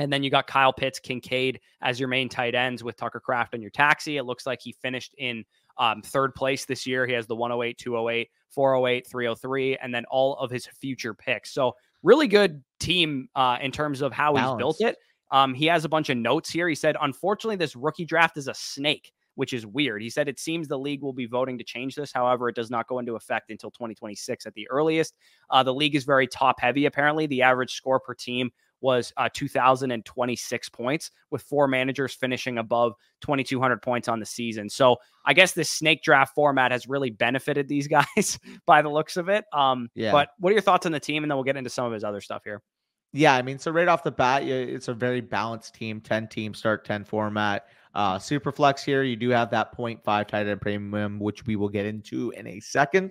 And then you got Kyle Pitts, Kincaid as your main tight ends with Tucker Kraft on your taxi. It looks like he finished in um, third place this year. He has the 108, 208, 408, 303, and then all of his future picks. So really good team uh, in terms of how he's built it. Um, he has a bunch of notes here. He said, unfortunately, this rookie draft is a snake, which is weird. He said it seems the league will be voting to change this. However, it does not go into effect until 2026 at the earliest. Uh, the league is very top heavy, apparently. The average score per team was uh, 2,026 points, with four managers finishing above 2,200 points on the season. So I guess this snake draft format has really benefited these guys by the looks of it. Um, Yeah. But what are your thoughts on the team? And then we'll get into some of his other stuff here. Yeah, I mean, so right off the bat, it's a very balanced team, 10 team start 10 format. Uh super flex here, you do have that 0.5 tight end premium, which we will get into in a second.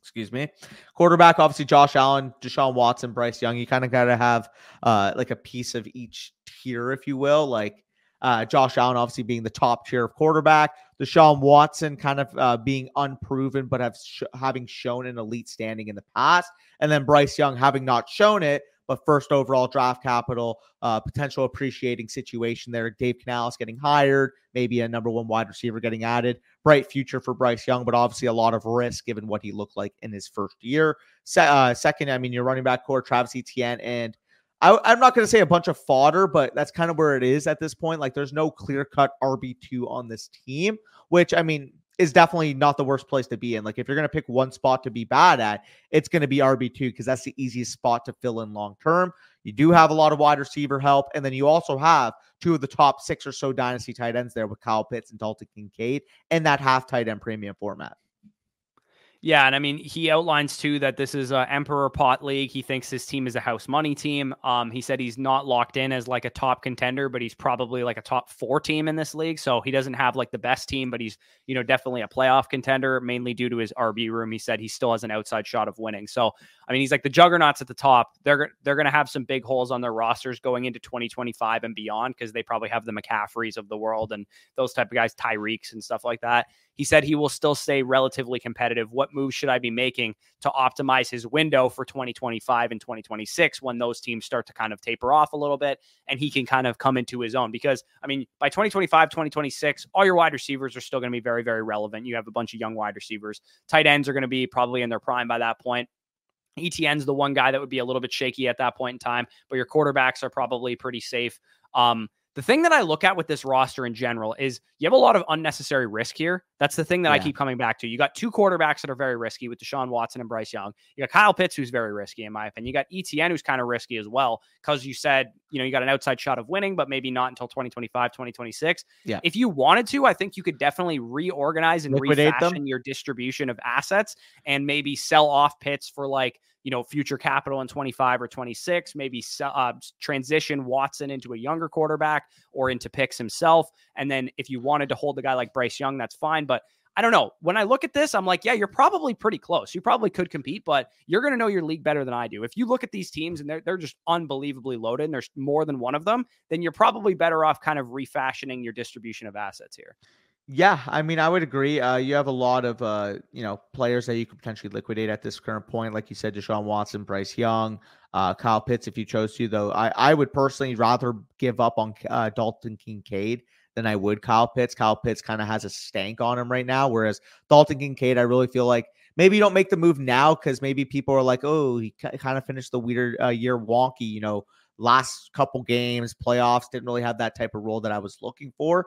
Excuse me. Quarterback, obviously Josh Allen, Deshaun Watson, Bryce Young. You kind of gotta have uh like a piece of each tier, if you will. Like uh Josh Allen obviously being the top tier of quarterback, Deshaun Watson kind of uh, being unproven, but have sh- having shown an elite standing in the past, and then Bryce Young having not shown it, but first overall draft capital, uh, potential appreciating situation there. Dave Canales getting hired, maybe a number one wide receiver getting added. Bright future for Bryce Young, but obviously a lot of risk given what he looked like in his first year. Se- uh, second, I mean, your running back core, Travis Etienne, and I, I'm not going to say a bunch of fodder, but that's kind of where it is at this point. Like, there's no clear cut RB2 on this team, which I mean is definitely not the worst place to be in. Like, if you're going to pick one spot to be bad at, it's going to be RB2 because that's the easiest spot to fill in long term. You do have a lot of wide receiver help, and then you also have two of the top six or so dynasty tight ends there with Kyle Pitts and Dalton Kincaid in that half tight end premium format. Yeah, and I mean, he outlines too that this is a Emperor Pot League. He thinks his team is a house money team. Um, he said he's not locked in as like a top contender, but he's probably like a top four team in this league. So he doesn't have like the best team, but he's you know definitely a playoff contender, mainly due to his RB room. He said he still has an outside shot of winning. So I mean, he's like the juggernauts at the top. They're they're going to have some big holes on their rosters going into 2025 and beyond because they probably have the McCaffreys of the world and those type of guys, Tyreeks and stuff like that. He said he will still stay relatively competitive. What moves should I be making to optimize his window for 2025 and 2026 when those teams start to kind of taper off a little bit and he can kind of come into his own? Because, I mean, by 2025, 2026, all your wide receivers are still going to be very, very relevant. You have a bunch of young wide receivers. Tight ends are going to be probably in their prime by that point. ETN's the one guy that would be a little bit shaky at that point in time, but your quarterbacks are probably pretty safe. Um, the thing that I look at with this roster in general is you have a lot of unnecessary risk here. That's the thing that I keep coming back to. You got two quarterbacks that are very risky with Deshaun Watson and Bryce Young. You got Kyle Pitts, who's very risky, in my opinion. You got ETN, who's kind of risky as well, because you said, you know, you got an outside shot of winning, but maybe not until 2025, 2026. Yeah. If you wanted to, I think you could definitely reorganize and Liquidate them. your distribution of assets and maybe sell off Pitts for like, you know, future capital in 25 or 26, maybe uh, transition Watson into a younger quarterback or into picks himself. And then if you wanted to hold a guy like Bryce Young, that's fine. But I don't know. When I look at this, I'm like, yeah, you're probably pretty close. You probably could compete, but you're going to know your league better than I do. If you look at these teams and they're, they're just unbelievably loaded and there's more than one of them, then you're probably better off kind of refashioning your distribution of assets here. Yeah, I mean, I would agree. Uh, you have a lot of uh, you know players that you could potentially liquidate at this current point, like you said, Deshaun Watson, Bryce Young, uh, Kyle Pitts, if you chose to. Though I, I would personally rather give up on uh, Dalton Kincaid than I would Kyle Pitts. Kyle Pitts kind of has a stank on him right now, whereas Dalton Kincaid, I really feel like maybe you don't make the move now because maybe people are like, oh, he kind of finished the weird uh, year wonky, you know, last couple games, playoffs didn't really have that type of role that I was looking for.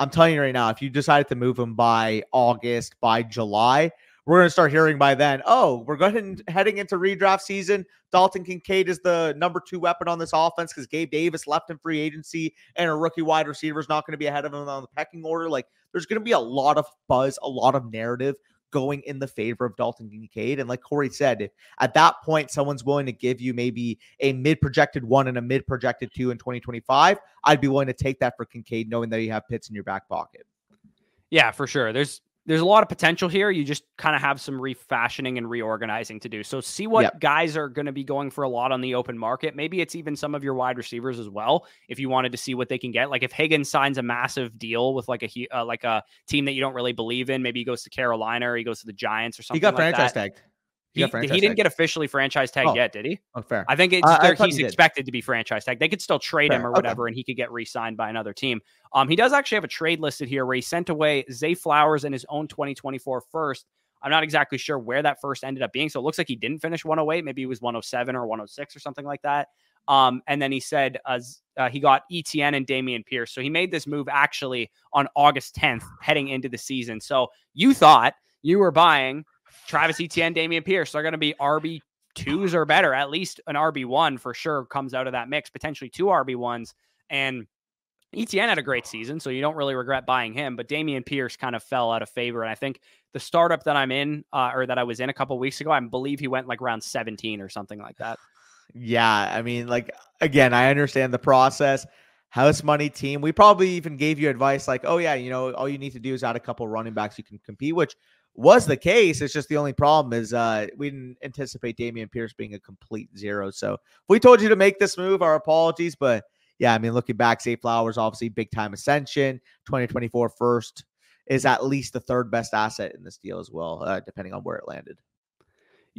I'm telling you right now, if you decided to move him by August, by July, we're going to start hearing by then, oh, we're going heading into redraft season. Dalton Kincaid is the number two weapon on this offense because Gabe Davis left in free agency and a rookie wide receiver is not going to be ahead of him on the pecking order. Like, there's going to be a lot of buzz, a lot of narrative going in the favor of Dalton Kincaid. And like Corey said, if at that point someone's willing to give you maybe a mid projected one and a mid projected two in 2025, I'd be willing to take that for Kincaid, knowing that you have Pitts in your back pocket. Yeah, for sure. There's there's a lot of potential here. You just kind of have some refashioning and reorganizing to do. So see what yep. guys are going to be going for a lot on the open market. Maybe it's even some of your wide receivers as well. If you wanted to see what they can get, like if Higgins signs a massive deal with like a uh, like a team that you don't really believe in, maybe he goes to Carolina or he goes to the Giants or something. He got like franchise that. tagged. He, he, he didn't get officially franchise tagged oh. yet, did he? Oh, fair. I think it's uh, he's expected to be franchise tagged. They could still trade fair. him or whatever, okay. and he could get re-signed by another team. Um, he does actually have a trade listed here where he sent away Zay Flowers and his own 2024 first. I'm not exactly sure where that first ended up being. So it looks like he didn't finish 108. Maybe he was 107 or 106 or something like that. Um, and then he said uh, uh, he got ETN and Dameon Pierce. So he made this move actually on August 10th, heading into the season. So you thought you were buying Travis Etienne, Dameon Pierce are going to be RB twos or better. At least an RB one for sure comes out of that mix, potentially two RB ones. And Etienne had a great season, so you don't really regret buying him. But Dameon Pierce kind of fell out of favor, and I think the startup that I'm in, uh, or that I was in a couple weeks ago, I believe he went like around 17 or something like that. Yeah, I mean, like again, I understand the process. House money team. We probably even gave you advice like, oh yeah, you know, all you need to do is add a couple running backs you can compete, which was the case. It's just the only problem is uh, we didn't anticipate Dameon Pierce being a complete zero. So if we told you to make this move, our apologies. But yeah, I mean, looking back, Zay Flowers, obviously big time ascension, 2024 first is at least the third best asset in this deal as well, uh, depending on where it landed.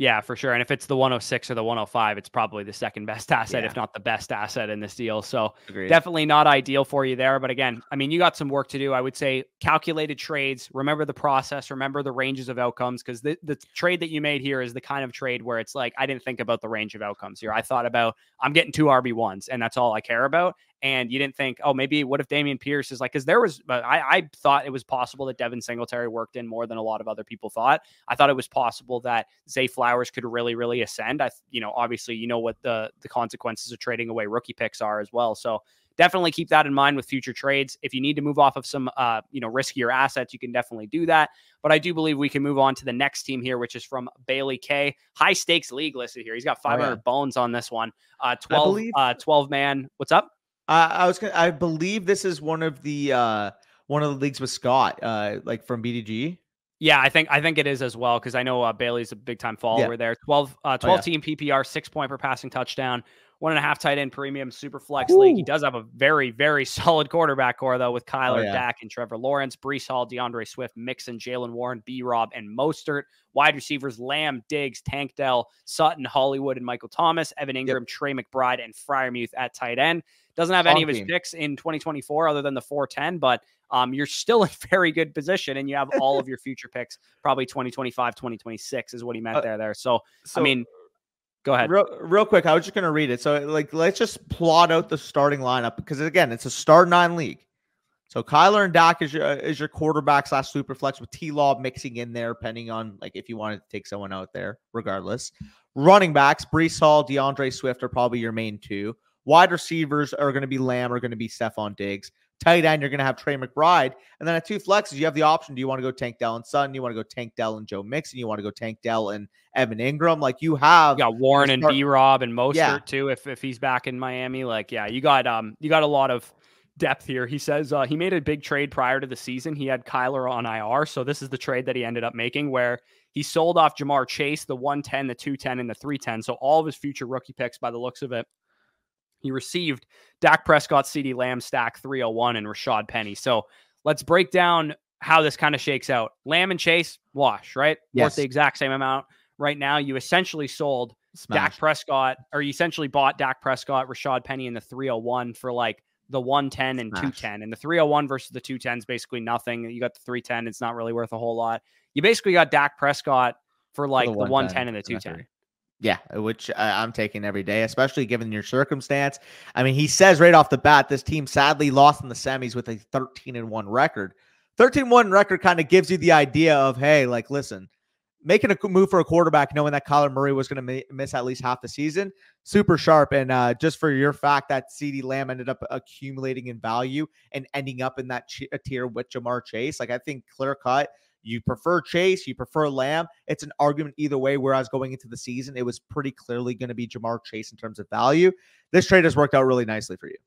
Yeah, for sure. And if it's the 106 or the 105, it's probably the second best asset, yeah. if not the best asset in this deal. So Agreed. definitely not ideal for you there. But again, I mean, you got some work to do. I would say calculated trades. Remember the process. Remember the ranges of outcomes because the, the trade that you made here is the kind of trade where it's like, I didn't think about the range of outcomes here. I thought about, I'm getting two RB1s and that's all I care about and you didn't think, oh, maybe what if Dameon Pierce is like, because there was, I, I thought it was possible that Devin Singletary worked in more than a lot of other people thought. I thought it was possible that Zay Flowers could really, really ascend. I, you know, obviously, you know what the the consequences of trading away rookie picks are as well. So definitely keep that in mind with future trades. If you need to move off of some, uh, you know, riskier assets, you can definitely do that. But I do believe we can move on to the next team here, which is from Bailey K. High stakes league listed here. He's got 500 oh, yeah. bones on this one. Uh, 12, believe- uh, 12 man. What's up? Uh, I was gonna, I believe this is one of the uh one of the leagues with Scott, uh, like from BDG. Yeah, I think I think it is as well because I know uh, Bailey's a big time follower yeah. there. 12, uh, 12 oh, yeah. team PPR, six point per passing touchdown, one and a half tight end premium, super flex Ooh. league. He does have a very very solid quarterback core though with Kyler, oh, yeah. Dak, and Trevor Lawrence, Breece Hall, DeAndre Swift, Mixon, Jaylen Warren, B Rob, and Mostert. Wide receivers: Lamb, Diggs, Tank Dell, Sutton, Hollywood, and Michael Thomas. Evan Engram, yep. Trey McBride, and Freiermuth at tight end. Doesn't have any of his team. picks in 2024 other than the 410, but um, you're still in very good position and you have all of your future picks, probably 2025, 2026 is what he meant uh, there. There. So, so, I mean, go ahead. Real, real quick, I was just going to read it. So, like, let's just plot out the starting lineup because, again, it's a start nine league. So Kyler and Dak is your is your quarterback slash super flex with T Law mixing in there, depending on like if you wanted to take someone out there, regardless. Running backs, Breece Hall, DeAndre Swift are probably your main two. Wide receivers are going to be Lamb, are going to be Stefon Diggs. Tight end, you're going to have Trey McBride. And then at two flexes, you have the option. Do you want to go Tank Dell and Sutton? You want to go Tank Dell and Joe Mixon? You want to go Tank Dell and Evan Engram? Like you have you got Warren and B Rob and Mostert yeah. too, if if he's back in Miami. Like, yeah, you got um you got a lot of depth here. He says uh, he made a big trade prior to the season. He had Kyler on IR. So this is the trade that he ended up making where he sold off Ja'Marr Chase, the 110, the 210, and the 310. So all of his future rookie picks by the looks of it he received Dak Prescott, CeeDee Lamb stack 301 and Rashaad Penny. So let's break down how this kind of shakes out. Lamb and Chase, wash, right? Yes. Worth the exact same amount. Right now, you essentially sold Smash. Dak Prescott, or you essentially bought Dak Prescott, Rashaad Penny in the 301 for like the 110 and Smash. 210. And the 301 versus the 210 is basically nothing. You got the 310, it's not really worth a whole lot. You basically got Dak Prescott for like for the, the 110 and the 210. Yeah, which I'm taking every day, especially given your circumstance. I mean, he says right off the bat, this team sadly lost in the semis with a 13 and 1 record. 13 1 record kind of gives you the idea of, hey, like, listen, making a move for a quarterback, knowing that Kyler Murray was going to miss at least half the season, super sharp. And uh, just for your fact that CeeDee Lamb ended up accumulating in value and ending up in that tier with Ja'Marr Chase, like, I think clear cut you prefer Chase, you prefer Lamb. It's an argument either way. Whereas going into the season, it was pretty clearly going to be Ja'Marr Chase in terms of value. This trade has worked out really nicely for you.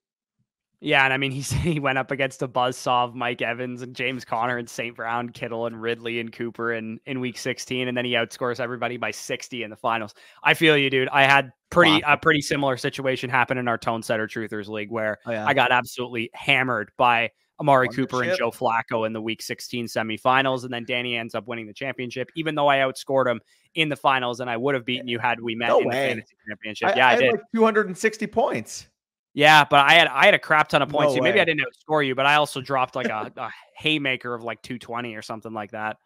Yeah, and I mean he said he went up against a buzzsaw of Mike Evans and James Conner and St. Brown, Kittle and Ridley and Cooper in in week 16, and then he outscores everybody by 60 in the finals. I feel you, dude. I had pretty wow. a pretty similar situation happen in our Tone Setter Truthers League where oh, yeah. I got absolutely hammered by Amari Cooper and Joe Flacco in the week 16 semifinals. And then Danny ends up winning the championship, even though I outscored him in the finals and I would have eh, beaten you had we met no in way. the fantasy championship. I, yeah, I, I did. Like 260 points. Yeah, but I had I had a crap ton of points. No Maybe I didn't outscore you, but I also dropped like a, a haymaker of like 220 or something like that.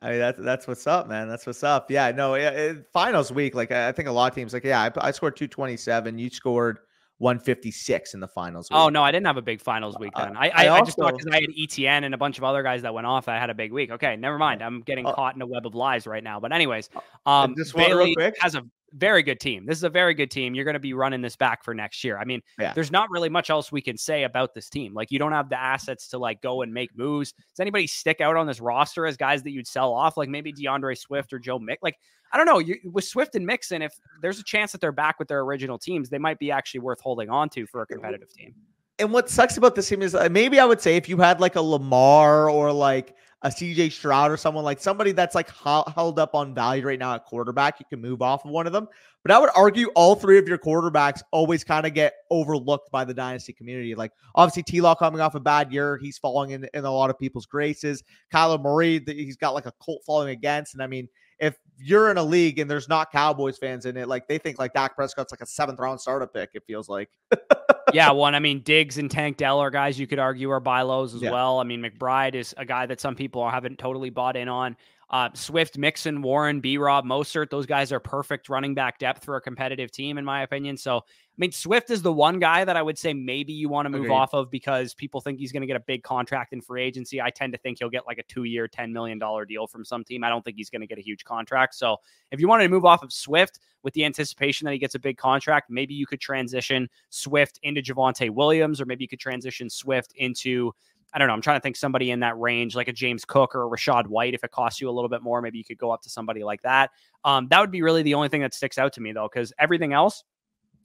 I mean that's that's what's up, man. That's what's up. Yeah, no, it, eh, finals week. Like I think a lot of teams, like yeah, I, I scored 227. You scored 156 in the finals. Oh, week. Oh no, I didn't have a big finals week uh, then. I I, I, also, I just thought because I had ETN and a bunch of other guys that went off, I had a big week. Okay, never mind. I'm getting uh, caught in a web of lies right now. But anyways, uh, um, Bailey has a very good team. This is a very good team. You're going to be running this back for next year. I mean, yeah. there's not really much else we can say about this team. Like, you don't have the assets to like go and make moves. Does anybody stick out on this roster as guys that you'd sell off? Like maybe DeAndre Swift or Joe Mick? Like, I don't know. You, with Swift and Mixon, if there's a chance that they're back with their original teams, they might be actually worth holding on to for a competitive team. And what sucks about this team is uh, maybe I would say if you had like a Lamar or like a CJ Stroud or someone like somebody that's like held up on value right now at quarterback, you can move off of one of them. But I would argue all three of your quarterbacks always kind of get overlooked by the dynasty community. Like obviously T Law coming off a bad year, he's falling in, in a lot of people's graces. Kyler Murray, he's got like a cult following against. And I mean, if you're in a league and there's not Cowboys fans in it, like they think like Dak Prescott's like a seventh round startup pick, it feels like. yeah, one. I mean, Diggs and Tank Dell are guys you could argue are buy lows as yeah. well. I mean, McBride is a guy that some people haven't totally bought in on. Uh, Swift, Mixon, Warren, B. Rob, Mostert, those guys are perfect running back depth for a competitive team, in my opinion. So, I mean, Swift is the one guy that I would say maybe you want to move okay. off of because people think he's going to get a big contract in free agency. I tend to think he'll get like a two year, $10 million deal from some team. I don't think he's going to get a huge contract. So, if you wanted to move off of Swift with the anticipation that he gets a big contract, maybe you could transition Swift into Javonte Williams, or maybe you could transition Swift into I don't know. I'm trying to think somebody in that range, like a James Cook or a Rachaad White. If it costs you a little bit more, maybe you could go up to somebody like that. Um, that would be really the only thing that sticks out to me, though, because everything else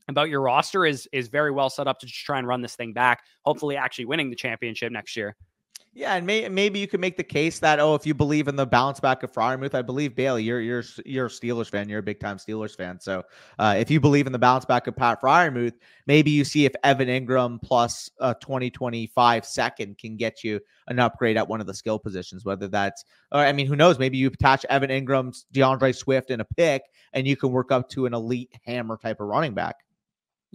about your roster is is very well set up to just try and run this thing back. Hopefully, actually winning the championship next year. Yeah, and may, maybe you could make the case that oh, if you believe in the bounce back of Freiermuth, I believe Bailey, you're you're you're a Steelers fan, you're a big time Steelers fan. So uh, if you believe in the bounce back of Pat Freiermuth, maybe you see if Evan Engram plus a 2025 second can get you an upgrade at one of the skill positions, whether that's or I mean, who knows? Maybe you attach Evan Engram's DeAndre Swift in a pick, and you can work up to an elite hammer type of running back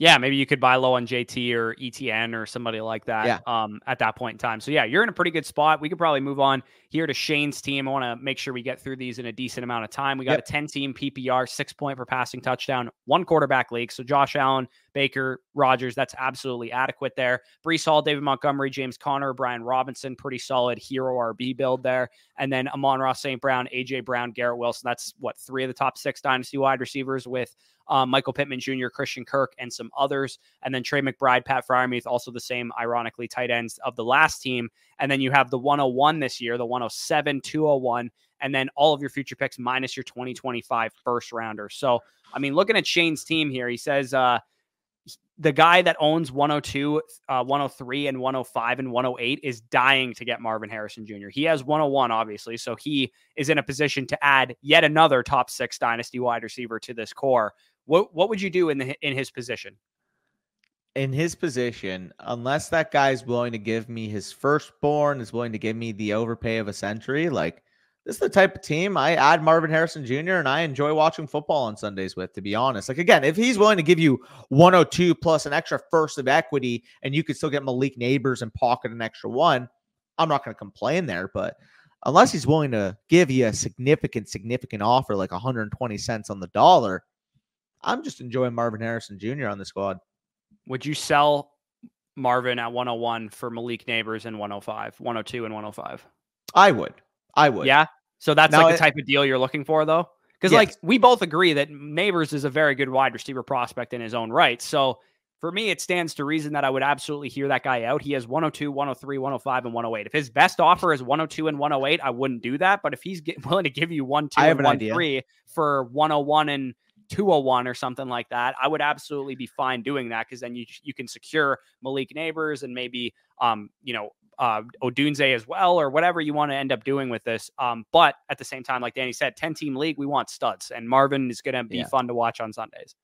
yeah, maybe you could buy low on JT or ETN or somebody like that yeah. um, at that point in time. So, yeah, you're in a pretty good spot. We could probably move on here to Shane's team. I want to make sure we get through these in a decent amount of time. We got yep. a 10 team PPR, six point per passing touchdown, one quarterback league. So, Josh Allen, Baker, Rogers, that's absolutely adequate there. Breece Hall, David Montgomery, James Conner, Brian Robinson, pretty solid hero RB build there. And then Amon-Ra St. Brown, AJ Brown, Garrett Wilson. That's what three of the top six dynasty wide receivers with um, Michael Pittman Jr., Christian Kirk, and some others. And then Trey McBride, Pat Freiermuth, also the same, ironically, tight ends of the last team. And then you have the 101 this year, the 107, 201, and then all of your future picks minus your 2025 first rounder. So, I mean, looking at Shane's team here, he says, uh, the guy that owns 102, uh, 103, and 105 and 108 is dying to get Marvin Harrison Jr. He has 101, obviously, so he is in a position to add yet another top six dynasty wide receiver to this core. What what would you do in the in his position? In his position, unless that guy's willing to give me his firstborn, is willing to give me the overpay of a century, like this is the type of team I add Marvin Harrison Jr. and I enjoy watching football on Sundays with, to be honest. Like again, if he's willing to give you 102 plus an extra first of equity and you could still get Malik Nabers and pocket an extra one, I'm not going to complain there. But unless he's willing to give you a significant, significant offer like 120 cents on the dollar, I'm just enjoying Marvin Harrison Jr. on the squad. Would you sell Marvin at 101 for Malik Nabers in 105, 102 and 105? I would. I would. Yeah. So that's now like the type of deal you're looking for, though? Because, yes. like, we both agree that Nabers is a very good wide receiver prospect in his own right. So for me, it stands to reason that I would absolutely hear that guy out. He has 102, 103, 105, and 108. If his best offer is 102 and 108, I wouldn't do that. But if he's get, willing to give you 1 2 and 1 3 for 101 and 201 or something like that, I would absolutely be fine doing that because then you you can secure Malik Nabers and maybe um you know uh Odunze as well or whatever you want to end up doing with this. Um, but at the same time, like Danny said, 10 team league, we want studs, and Marvin is going to be yeah. fun to watch on Sundays.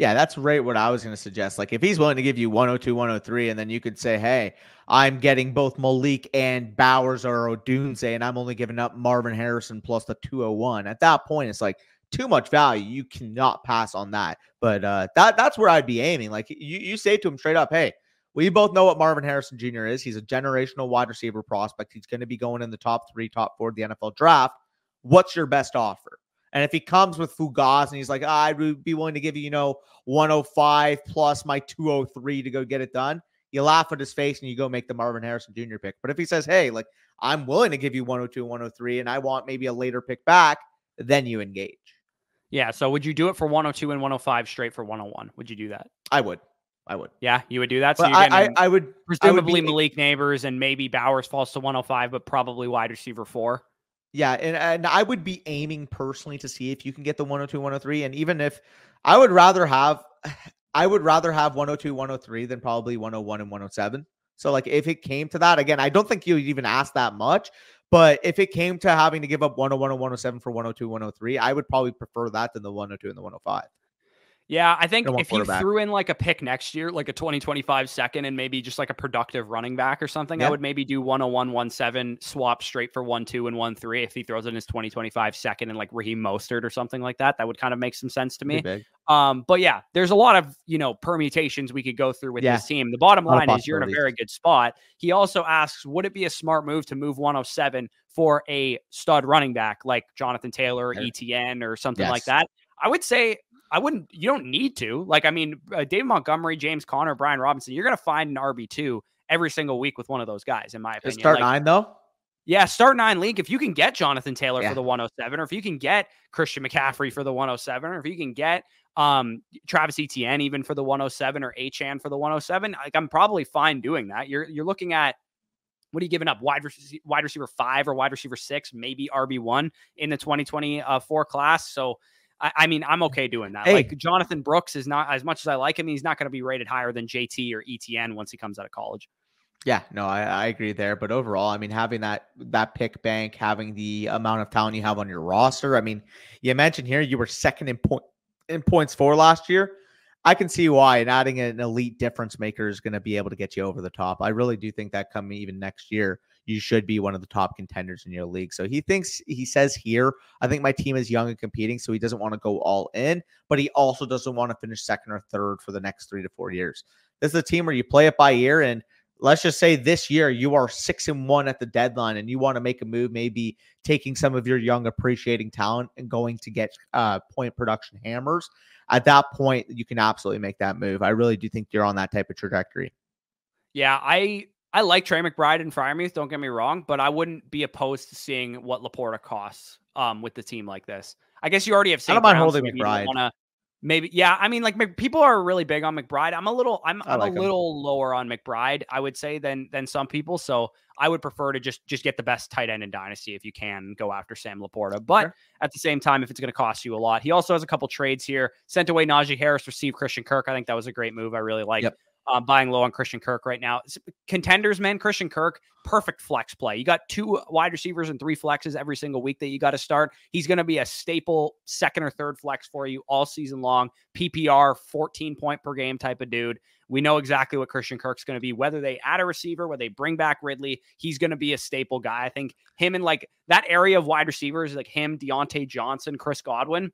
Yeah, that's right. What I was going to suggest. Like, if he's willing to give you 102, 103, and then you could say, hey, I'm getting both Malik and Bowers or Odunze, and I'm only giving up Marvin Harrison plus the 201. At that point, it's like too much value. You cannot pass on that. But uh, that that's where I'd be aiming. Like, you, you say to him straight up, hey, we both know what Marvin Harrison Jr. is. He's a generational wide receiver prospect. He's going to be going in the top three, top four of the NFL draft. What's your best offer? And if he comes with Fugaz and he's like, ah, I'd be willing to give you, you know, 105 plus my 203 to go get it done, you laugh at his face and you go make the Marvin Harrison Jr. pick. But if he says, hey, like, I'm willing to give you 102, 103, and I want maybe a later pick back, then you engage. Yeah. So would you do it for 102 and 105 straight for 101? Would you do that? I would. I would. Yeah, you would do that. So I, I, I, would presumably I would be, Malik Nabers and maybe Bowers falls to 105, but probably wide receiver four. Yeah, and, and I would be aiming personally to see if you can get the 102, 103. And even if I would rather have I would rather have 102, 103 than probably 101 and 107. So like if it came to that, again, I don't think you would even ask that much. But if it came to having to give up 101 and 107 for 102, 103, I would probably prefer that than the 102 and the 105. Yeah, I think if you threw in like a pick next year, like a 2025 second, and maybe just like a productive running back or something, yeah. I would maybe do 101, 17, swap straight for 1 2 and 1 3 if he throws in his 2025 second and like Raheem Mostert or something like that. That would kind of make some sense to me. Um, but yeah, there's a lot of you know permutations we could go through with yeah. this team. The bottom line is you're in a very good spot. He also asks, would it be a smart move to move 107 for a stud running back like Jonathan Taylor, ETN, or something yes. like that? I would say I wouldn't. You don't need to. Like, I mean, uh, David Montgomery, James Conner, Brian Robinson. You're going to find an RB two every single week with one of those guys, in my opinion. Just start like, nine though. Yeah, start nine league. If you can get Jonathan Taylor yeah. for the 107, or if you can get Christian McCaffrey for the 107, or if you can get um Travis Etienne even for the 107 or Achane for the 107, like I'm probably fine doing that. You're you're looking at what are you giving up? Wide receiver, wide receiver five or wide receiver six, maybe RB one in the 2024 class. So I, I mean, I'm okay doing that. Hey. Like Jonathan Brooks is not as much as I like him, he's not going to be rated higher than JT or ETN once he comes out of college. Yeah, no, I, I agree there. But overall, I mean, having that that pick bank, having the amount of talent you have on your roster. I mean, you mentioned here you were second in point in points for last year. I can see why, and adding an elite difference maker is going to be able to get you over the top. I really do think that coming even next year, you should be one of the top contenders in your league. So he thinks he says here, I think my team is young and competing, so he doesn't want to go all in, but he also doesn't want to finish second or third for the next three to four years. This is a team where you play it by ear and let's just say this year you are six and one at the deadline and you want to make a move, maybe taking some of your young appreciating talent and going to get uh, point production hammers. At that point, you can absolutely make that move. I really do think you're on that type of trajectory. Yeah, I I like Trey McBride and Freiermuth, don't get me wrong, but I wouldn't be opposed to seeing what LaPorta costs um, with the team like this. I guess you already have. St. I don't mind holding so McBride. Wanna, maybe, yeah. I mean, like people are really big on McBride. I'm a little, I'm, I'm like a little him. lower on McBride, I would say, than than some people. So I would prefer to just just get the best tight end in dynasty if you can go after Sam LaPorta. But sure. at the same time, if it's going to cost you a lot, he also has a couple trades here. Sent away Najee Harris, received Christian Kirk. I think that was a great move. I really like. Yep um, buying low on Christian Kirk right now. Contenders, man, Christian Kirk, perfect flex play. You got two wide receivers and three flexes every single week that you got to start. He's going to be a staple second or third flex for you all season long. PPR, 14 point per game type of dude. We know exactly what Christian Kirk's going to be. Whether they add a receiver, whether they bring back Ridley, he's going to be a staple guy. I think him and like that area of wide receivers, like him, Diontae Johnson, Chris Godwin,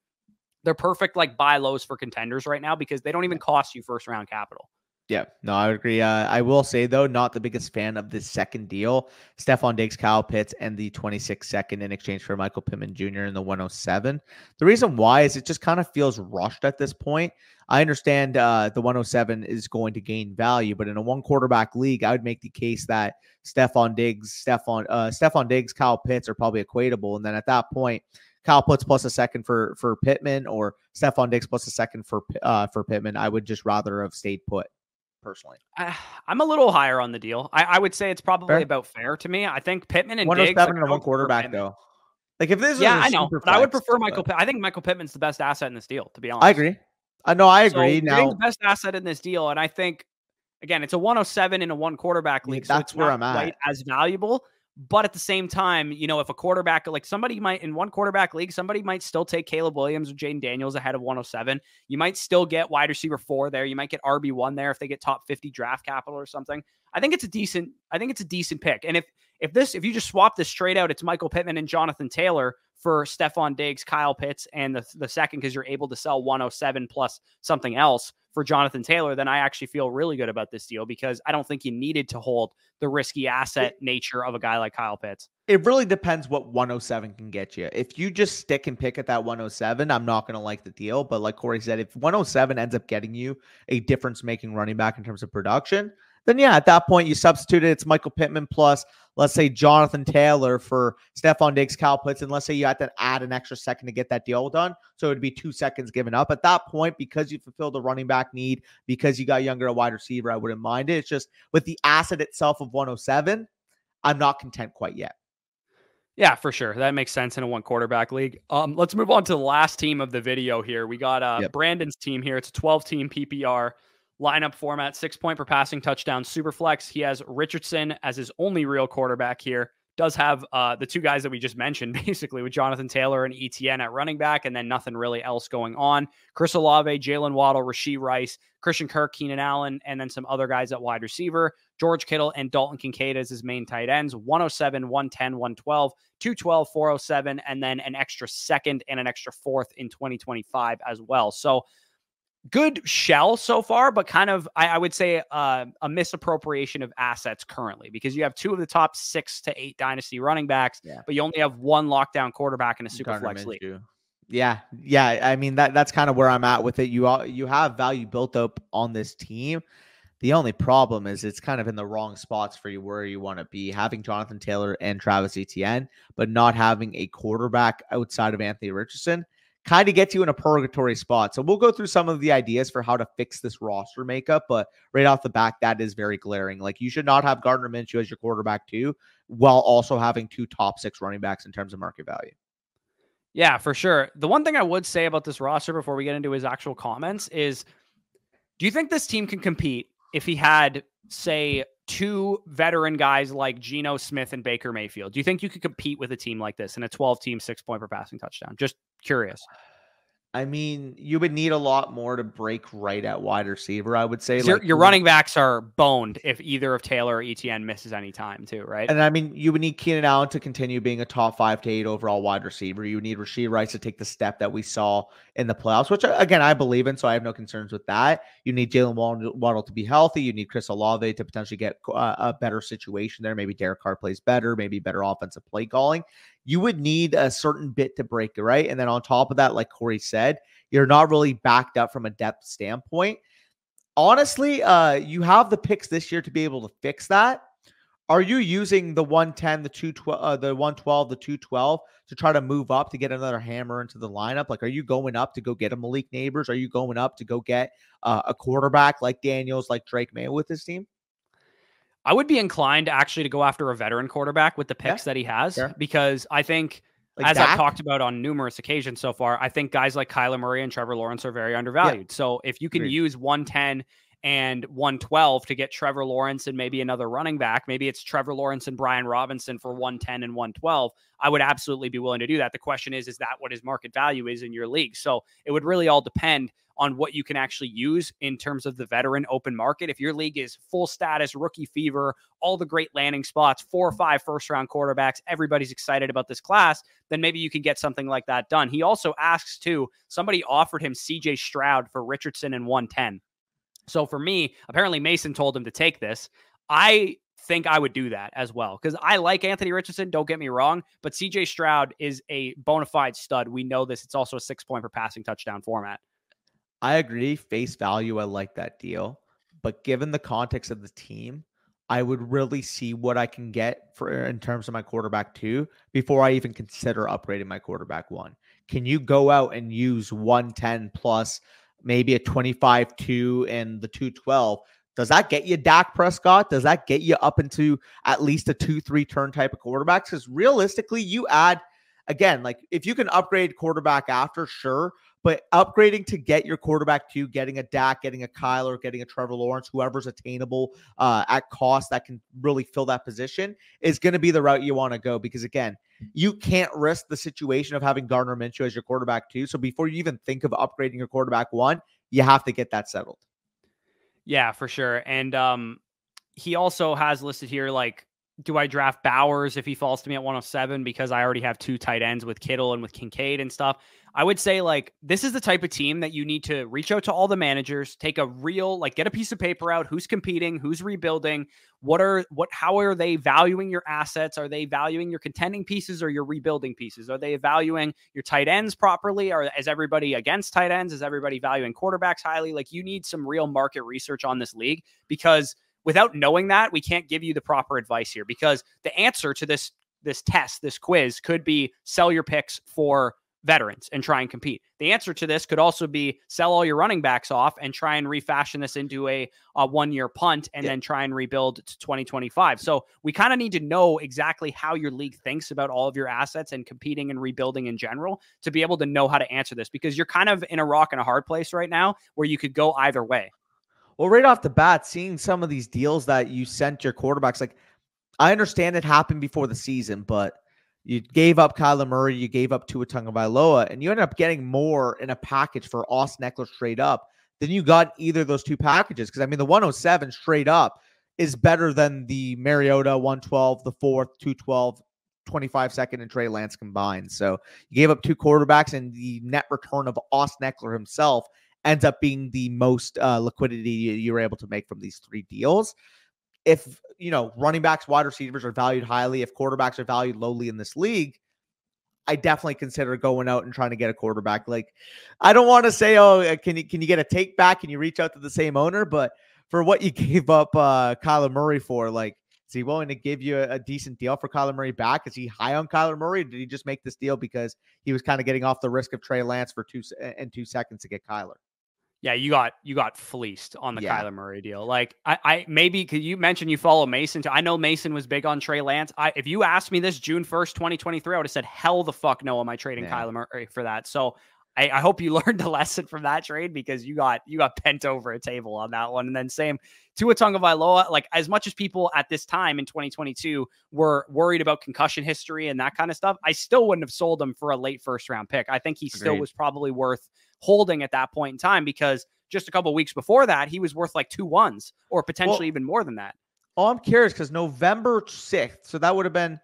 they're perfect like buy lows for contenders right now because they don't even cost you first round capital. Yeah, no, I agree. Uh, I will say though, not the biggest fan of this second deal. Stefon Diggs, Kyle Pitts, and the 26 second in exchange for Michael Pittman Jr. in the 107. The reason why is it just kind of feels rushed at this point. I understand uh, the 107 is going to gain value, but in a one quarterback league, I would make the case that Stefon Diggs, Stefon, uh, Stefon Diggs, Kyle Pitts are probably equatable, and then at that point. Kyle Pitts plus a second for for Pittman or Stefon Diggs plus a second for uh, for Pittman. I would just rather have stayed put. Personally. I, am a little higher on the deal. I, I would say it's probably fair. about fair to me. I think Pittman and 107 Diggs, like, and one quarterback though. Like if this, yeah, I know, but I would prefer Michael. But... I think Michael Pittman's the best asset in this deal. To be honest, I agree. I uh, know, I agree. So now, the best asset in this deal, and I think again, it's a 107 in a one quarterback league. Yeah, that's so where I'm at. As valuable, but at the same time, you know, if a quarterback, like somebody might in one quarterback league, somebody might still take Caleb Williams or Jayden Daniels ahead of 107. You might still get wide receiver four there. You might get RB1 there if they get top 50 draft capital or something. I think it's a decent, I think it's a decent pick. And if if this, if you just swap this straight out, it's Michael Pittman and Jonathan Taylor for Stefon Diggs, Kyle Pitts, and the, the second because you're able to sell 107 plus something else for Jonathan Taylor, then I actually feel really good about this deal because I don't think he needed to hold the risky asset it, nature of a guy like Kyle Pitts. It really depends what 107 can get you. If you just stick and pick at that 107, I'm not going to like the deal. But like Corey said, if 107 ends up getting you a difference making running back in terms of production, then yeah, at that point you substitute it. It's Michael Pittman plus, let's say Jonathan Taylor for Stefon Diggs, Cal Pitts, and let's say you had to add an extra second to get that deal done. So it would be two seconds given up. At that point, because you fulfilled the running back need, because you got younger a wide receiver, I wouldn't mind it. It's just with the asset itself of 107, I'm not content quite yet. Yeah, for sure. That makes sense in a one quarterback league. Um, let's move on to the last team of the video here. We got uh, yep. Brandon's team here. It's a 12 team PPR lineup format, six point per passing touchdown, super flex. He has Richardson as his only real quarterback here. Does have uh, the two guys that we just mentioned, basically, with Jonathan Taylor and ETN at running back, and then nothing really else going on. Chris Olave, Jalen Waddle, Rashee Rice, Christian Kirk, Keenan Allen, and then some other guys at wide receiver. George Kittle and Dalton Kincaid as his main tight ends 107, 110, 112, 212, 407, and then an extra second and an extra fourth in 2025 as well. So, good shell so far, but kind of, I, I would say, uh, a misappropriation of assets currently because you have two of the top six to eight dynasty running backs, yeah. but you only have one lockdown quarterback in a super flex Minshew. league. Yeah, yeah. I mean that that's kind of where I'm at with it. You all you have value built up on this team. The only problem is it's kind of in the wrong spots for you where you want to be. Having Jonathan Taylor and Travis Etienne, but not having a quarterback outside of Anthony Richardson kind of gets you in a purgatory spot. So we'll go through some of the ideas for how to fix this roster makeup, but right off the back, that is very glaring. Like you should not have Gardner Minshew as your quarterback too, while also having two top six running backs in terms of market value. Yeah, for sure. The one thing I would say about this roster before we get into his actual comments is do you think this team can compete if he had, say, two veteran guys like Geno Smith and Baker Mayfield? Do you think you could compete with a team like this in a 12 team, six point per passing touchdown? Just curious. I mean, you would need a lot more to break right at wide receiver. I would say like, your, your running backs are boned if either of Taylor or ETN misses any time, too, right? And I mean, you would need Keenan Allen to continue being a top five to eight overall wide receiver. You would need Rashee Rice to take the step that we saw in the playoffs, which again I believe in, so I have no concerns with that. You need Jalen Waddle to be healthy. You need Chris Olave to potentially get uh, a better situation there. Maybe Derek Carr plays better. Maybe better offensive play calling you would need a certain bit to break it, right? And then on top of that, like Corey said, you're not really backed up from a depth standpoint. Honestly, uh, you have the picks this year to be able to fix that. Are you using the 110, the 212, uh, the 112, the 212 to try to move up to get another hammer into the lineup? Like, are you going up to go get a Malik Nabers? Are you going up to go get uh, a quarterback like Daniels, like Drake Maye with his team? I would be inclined actually to go after a veteran quarterback with the picks yeah, that he has because I think, like as Dak? I've talked about on numerous occasions so far, I think guys like Kyler Murray and Trevor Lawrence are very undervalued. Yeah. So if you can Agreed. use 110 and 112 to get Trevor Lawrence and maybe another running back, maybe it's Trevor Lawrence and Brian Robinson for 110 and 112, I would absolutely be willing to do that. The question is, is that what his market value is in your league? So it would really all depend on what you can actually use in terms of the veteran open market. If your league is full status, rookie fever, all the great landing spots, four or mm-hmm. five first round quarterbacks, everybody's excited about this class, then maybe you can get something like that done. He also asks too, somebody offered him CJ Stroud for Richardson and 110. So for me, apparently Mason told him to take this. I think I would do that as well because I like Anthony Richardson. Don't get me wrong, but CJ Stroud is a bona fide stud. We know this. It's also a six point per passing touchdown format. I agree. Face value, I like that deal. But given the context of the team, I would really see what I can get for in terms of my quarterback two before I even consider upgrading my quarterback one. Can you go out and use 110 plus maybe a 25 2 and the 212 Does that get you Dak Prescott? Does that get you up into at least a two, three turn type of quarterbacks? Because realistically, you add again, like if you can upgrade quarterback after, sure, but upgrading to get your quarterback to getting a Dak, getting a Kyler, getting a Trevor Lawrence, whoever's attainable uh, at cost that can really fill that position is going to be the route you want to go. Because again, you can't risk the situation of having Gardner Minshew as your quarterback too. So before you even think of upgrading your quarterback one, you have to get that settled. Yeah, for sure. And um, he also has listed here like do I draft Bowers if he falls to me at 107 because I already have two tight ends with Kittle and with Kincaid and stuff? I would say like this is the type of team that you need to reach out to all the managers, take a real like get a piece of paper out, who's competing, who's rebuilding, what are what how are they valuing your assets? Are they valuing your contending pieces or your rebuilding pieces? Are they valuing your tight ends properly? Or is everybody against tight ends? Is everybody valuing quarterbacks highly? Like you need some real market research on this league because without knowing that, we can't give you the proper advice here because the answer to this this test, this quiz could be sell your picks for veterans and try and compete. The answer to this could also be sell all your running backs off and try and refashion this into a, a one year punt and yeah. then try and rebuild to 2025. So we kind of need to know exactly how your league thinks about all of your assets and competing and rebuilding in general to be able to know how to answer this because you're kind of in a rock and a hard place right now where you could go either way. Well, right off the bat, seeing some of these deals that you sent your quarterbacks, like I understand it happened before the season, but you gave up Kyler Murray, you gave up Tua Tagovailoa, and you ended up getting more in a package for Austin Ekeler straight up than you got either of those two packages. Because I mean, the 107 straight up is better than the Mariota 112, the fourth 212, 25 second, and Trey Lance combined. So you gave up two quarterbacks, and the net return of Austin Ekeler himself ends up being the most uh, liquidity you're able to make from these three deals if you know running backs, wide receivers are valued highly, if quarterbacks are valued lowly in this league, I definitely consider going out and trying to get a quarterback. Like, I don't want to say, oh, uh, can you can you get a take back? Can you reach out to the same owner? But for what you gave up uh Kyler Murray for, like, is he willing to give you a, a decent deal for Kyler Murray back? Is he high on Kyler Murray? did he just make this deal because he was kind of getting off the risk of Trey Lance for two and two seconds to get Kyler? Yeah, you got you got fleeced on the yeah. Kyler Murray deal. Like I, I maybe could you mention you follow Mason too? I know Mason was big on Trey Lance. I if you asked me this June first, twenty twenty three, I would have said hell the fuck no. Am I trading yeah. Kyler Murray for that? So I, I, hope you learned a lesson from that trade because you got you got bent over a table on that one. And then same to Tua Tagovailoa, like as much as people at this time in 2022 were worried about concussion history and that kind of stuff, I still wouldn't have sold him for a late first round pick. I think he Agreed. still was probably worth holding at that point in time because just a couple weeks before that, he was worth like two ones or potentially well, even more than that. Oh, I'm curious because November 6th, so that would have been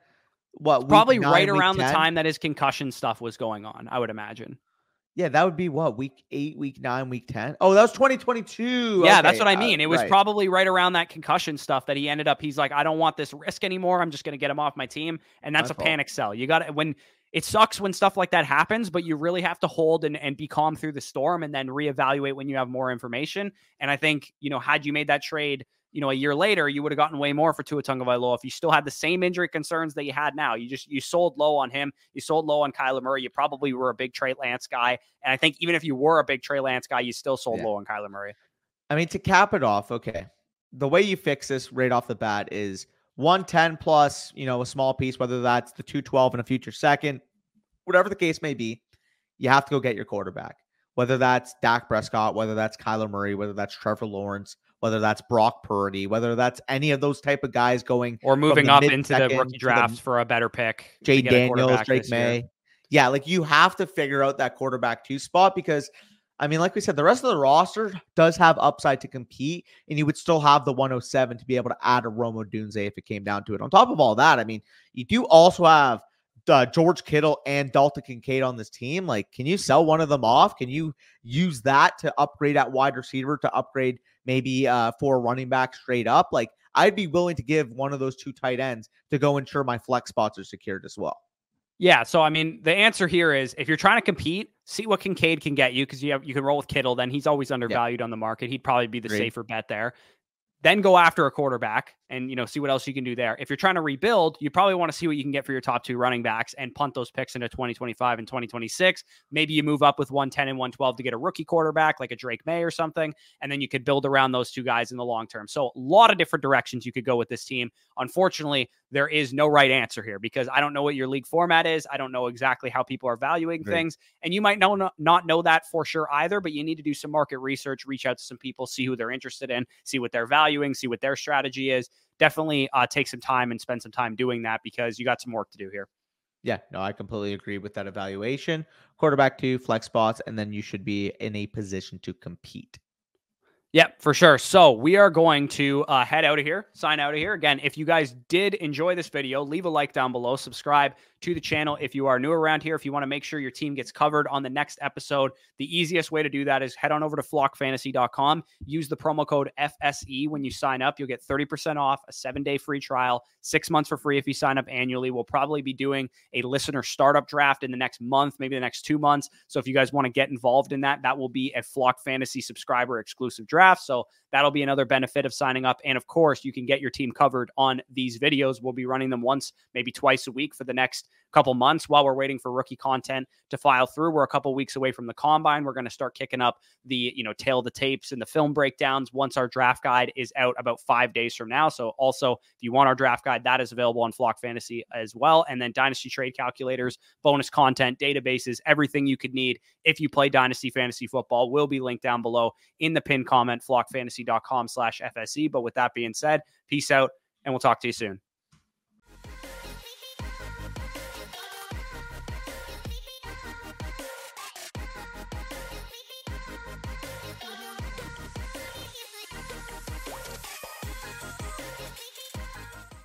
what probably nine, right around 10? the time that his concussion stuff was going on, I would imagine. Yeah, that would be what week eight, week nine, week 10. Oh, that was 2022. Yeah, okay. that's what I mean. It was right. probably right around that concussion stuff that he ended up. He's like, I don't want this risk anymore. I'm just going to get him off my team. And that's my a fault. panic sell. You got to, when it sucks when stuff like that happens, but you really have to hold and, and be calm through the storm and then reevaluate when you have more information. And I think, you know, had you made that trade, you know, a year later, you would have gotten way more for Tua Tagovailoa if you still had the same injury concerns that you had now. You just you sold low on him. You sold low on Kyler Murray. You probably were a big Trey Lance guy, and I think even if you were a big Trey Lance guy, you still sold yeah. low on Kyler Murray. I mean, to cap it off, okay, the way you fix this right off the bat is 110 plus, you know, a small piece, whether that's the 212 in a future second, whatever the case may be, you have to go get your quarterback. Whether that's Dak Prescott, whether that's Kyler Murray, whether that's Trevor Lawrence, whether that's Brock Purdy, whether that's any of those type of guys going or moving up into the rookie drafts the, for a better pick. Jay Daniels, Drake. Year. Yeah, like you have to figure out that quarterback two spot because I mean, like we said, the rest of the roster does have upside to compete, and you would still have the 107 to be able to add a Rome Odunze if it came down to it. On top of all that, I mean, you do also have uh, George Kittle and Dalton Kincaid on this team. Like, can you sell one of them off? Can you use that to upgrade at wide receiver to upgrade maybe uh, for running back straight up? Like, I'd be willing to give one of those two tight ends to go ensure my flex spots are secured as well. Yeah, so I mean, the answer here is if you're trying to compete, see what Kincaid can get you because you have you can roll with Kittle. Then he's always undervalued on the market. He'd probably be the Great. safer bet there. Then go after a quarterback and you know see what else you can do there. If you're trying to rebuild, you probably want to see what you can get for your top two running backs and punt those picks into 2025 and 2026. Maybe you move up with 110 and 112 to get a rookie quarterback like a Drake Maye or something, and then you could build around those two guys in the long term. So a lot of different directions you could go with this team. Unfortunately, there is no right answer here because I don't know what your league format is. I don't know exactly how people are valuing things, and you might know not know that for sure either. But you need to do some market research, reach out to some people, see who they're interested in, see what they're valuing, see what their strategy is. Definitely uh, take some time and spend some time doing that because you got some work to do here. Yeah, no, I completely agree with that evaluation. Quarterback two, flex spots, and then you should be in a position to compete. Yep, for sure. So we are going to uh, head out of here, sign out of here. Again, if you guys did enjoy this video, leave a like down below, subscribe to the channel if you are new around here. If you want to make sure your team gets covered on the next episode, the easiest way to do that is head on over to flockfantasy.com. Use the promo code FSE when you sign up. You'll get 30% off, a seven day free trial, six months for free if you sign up annually. We'll probably be doing a listener startup draft in the next month, maybe the next two months. So if you guys want to get involved in that, that will be a Flock Fantasy subscriber exclusive draft. So that'll be another benefit of signing up. And of course, you can get your team covered on these videos. We'll be running them once, maybe twice a week for the next couple months while we're waiting for rookie content to file through. We're a couple weeks away from the combine. We're going to start kicking up the, you know, tail of the tapes and the film breakdowns once our draft guide is out about five days from now. So also, if you want our draft guide, that is available on Flock Fantasy as well. And then Dynasty Trade Calculators, bonus content, databases, everything you could need if you play Dynasty Fantasy Football will be linked down below in the pin comment, flockfantasy.com slash FSE. But with that being said, peace out and we'll talk to you soon.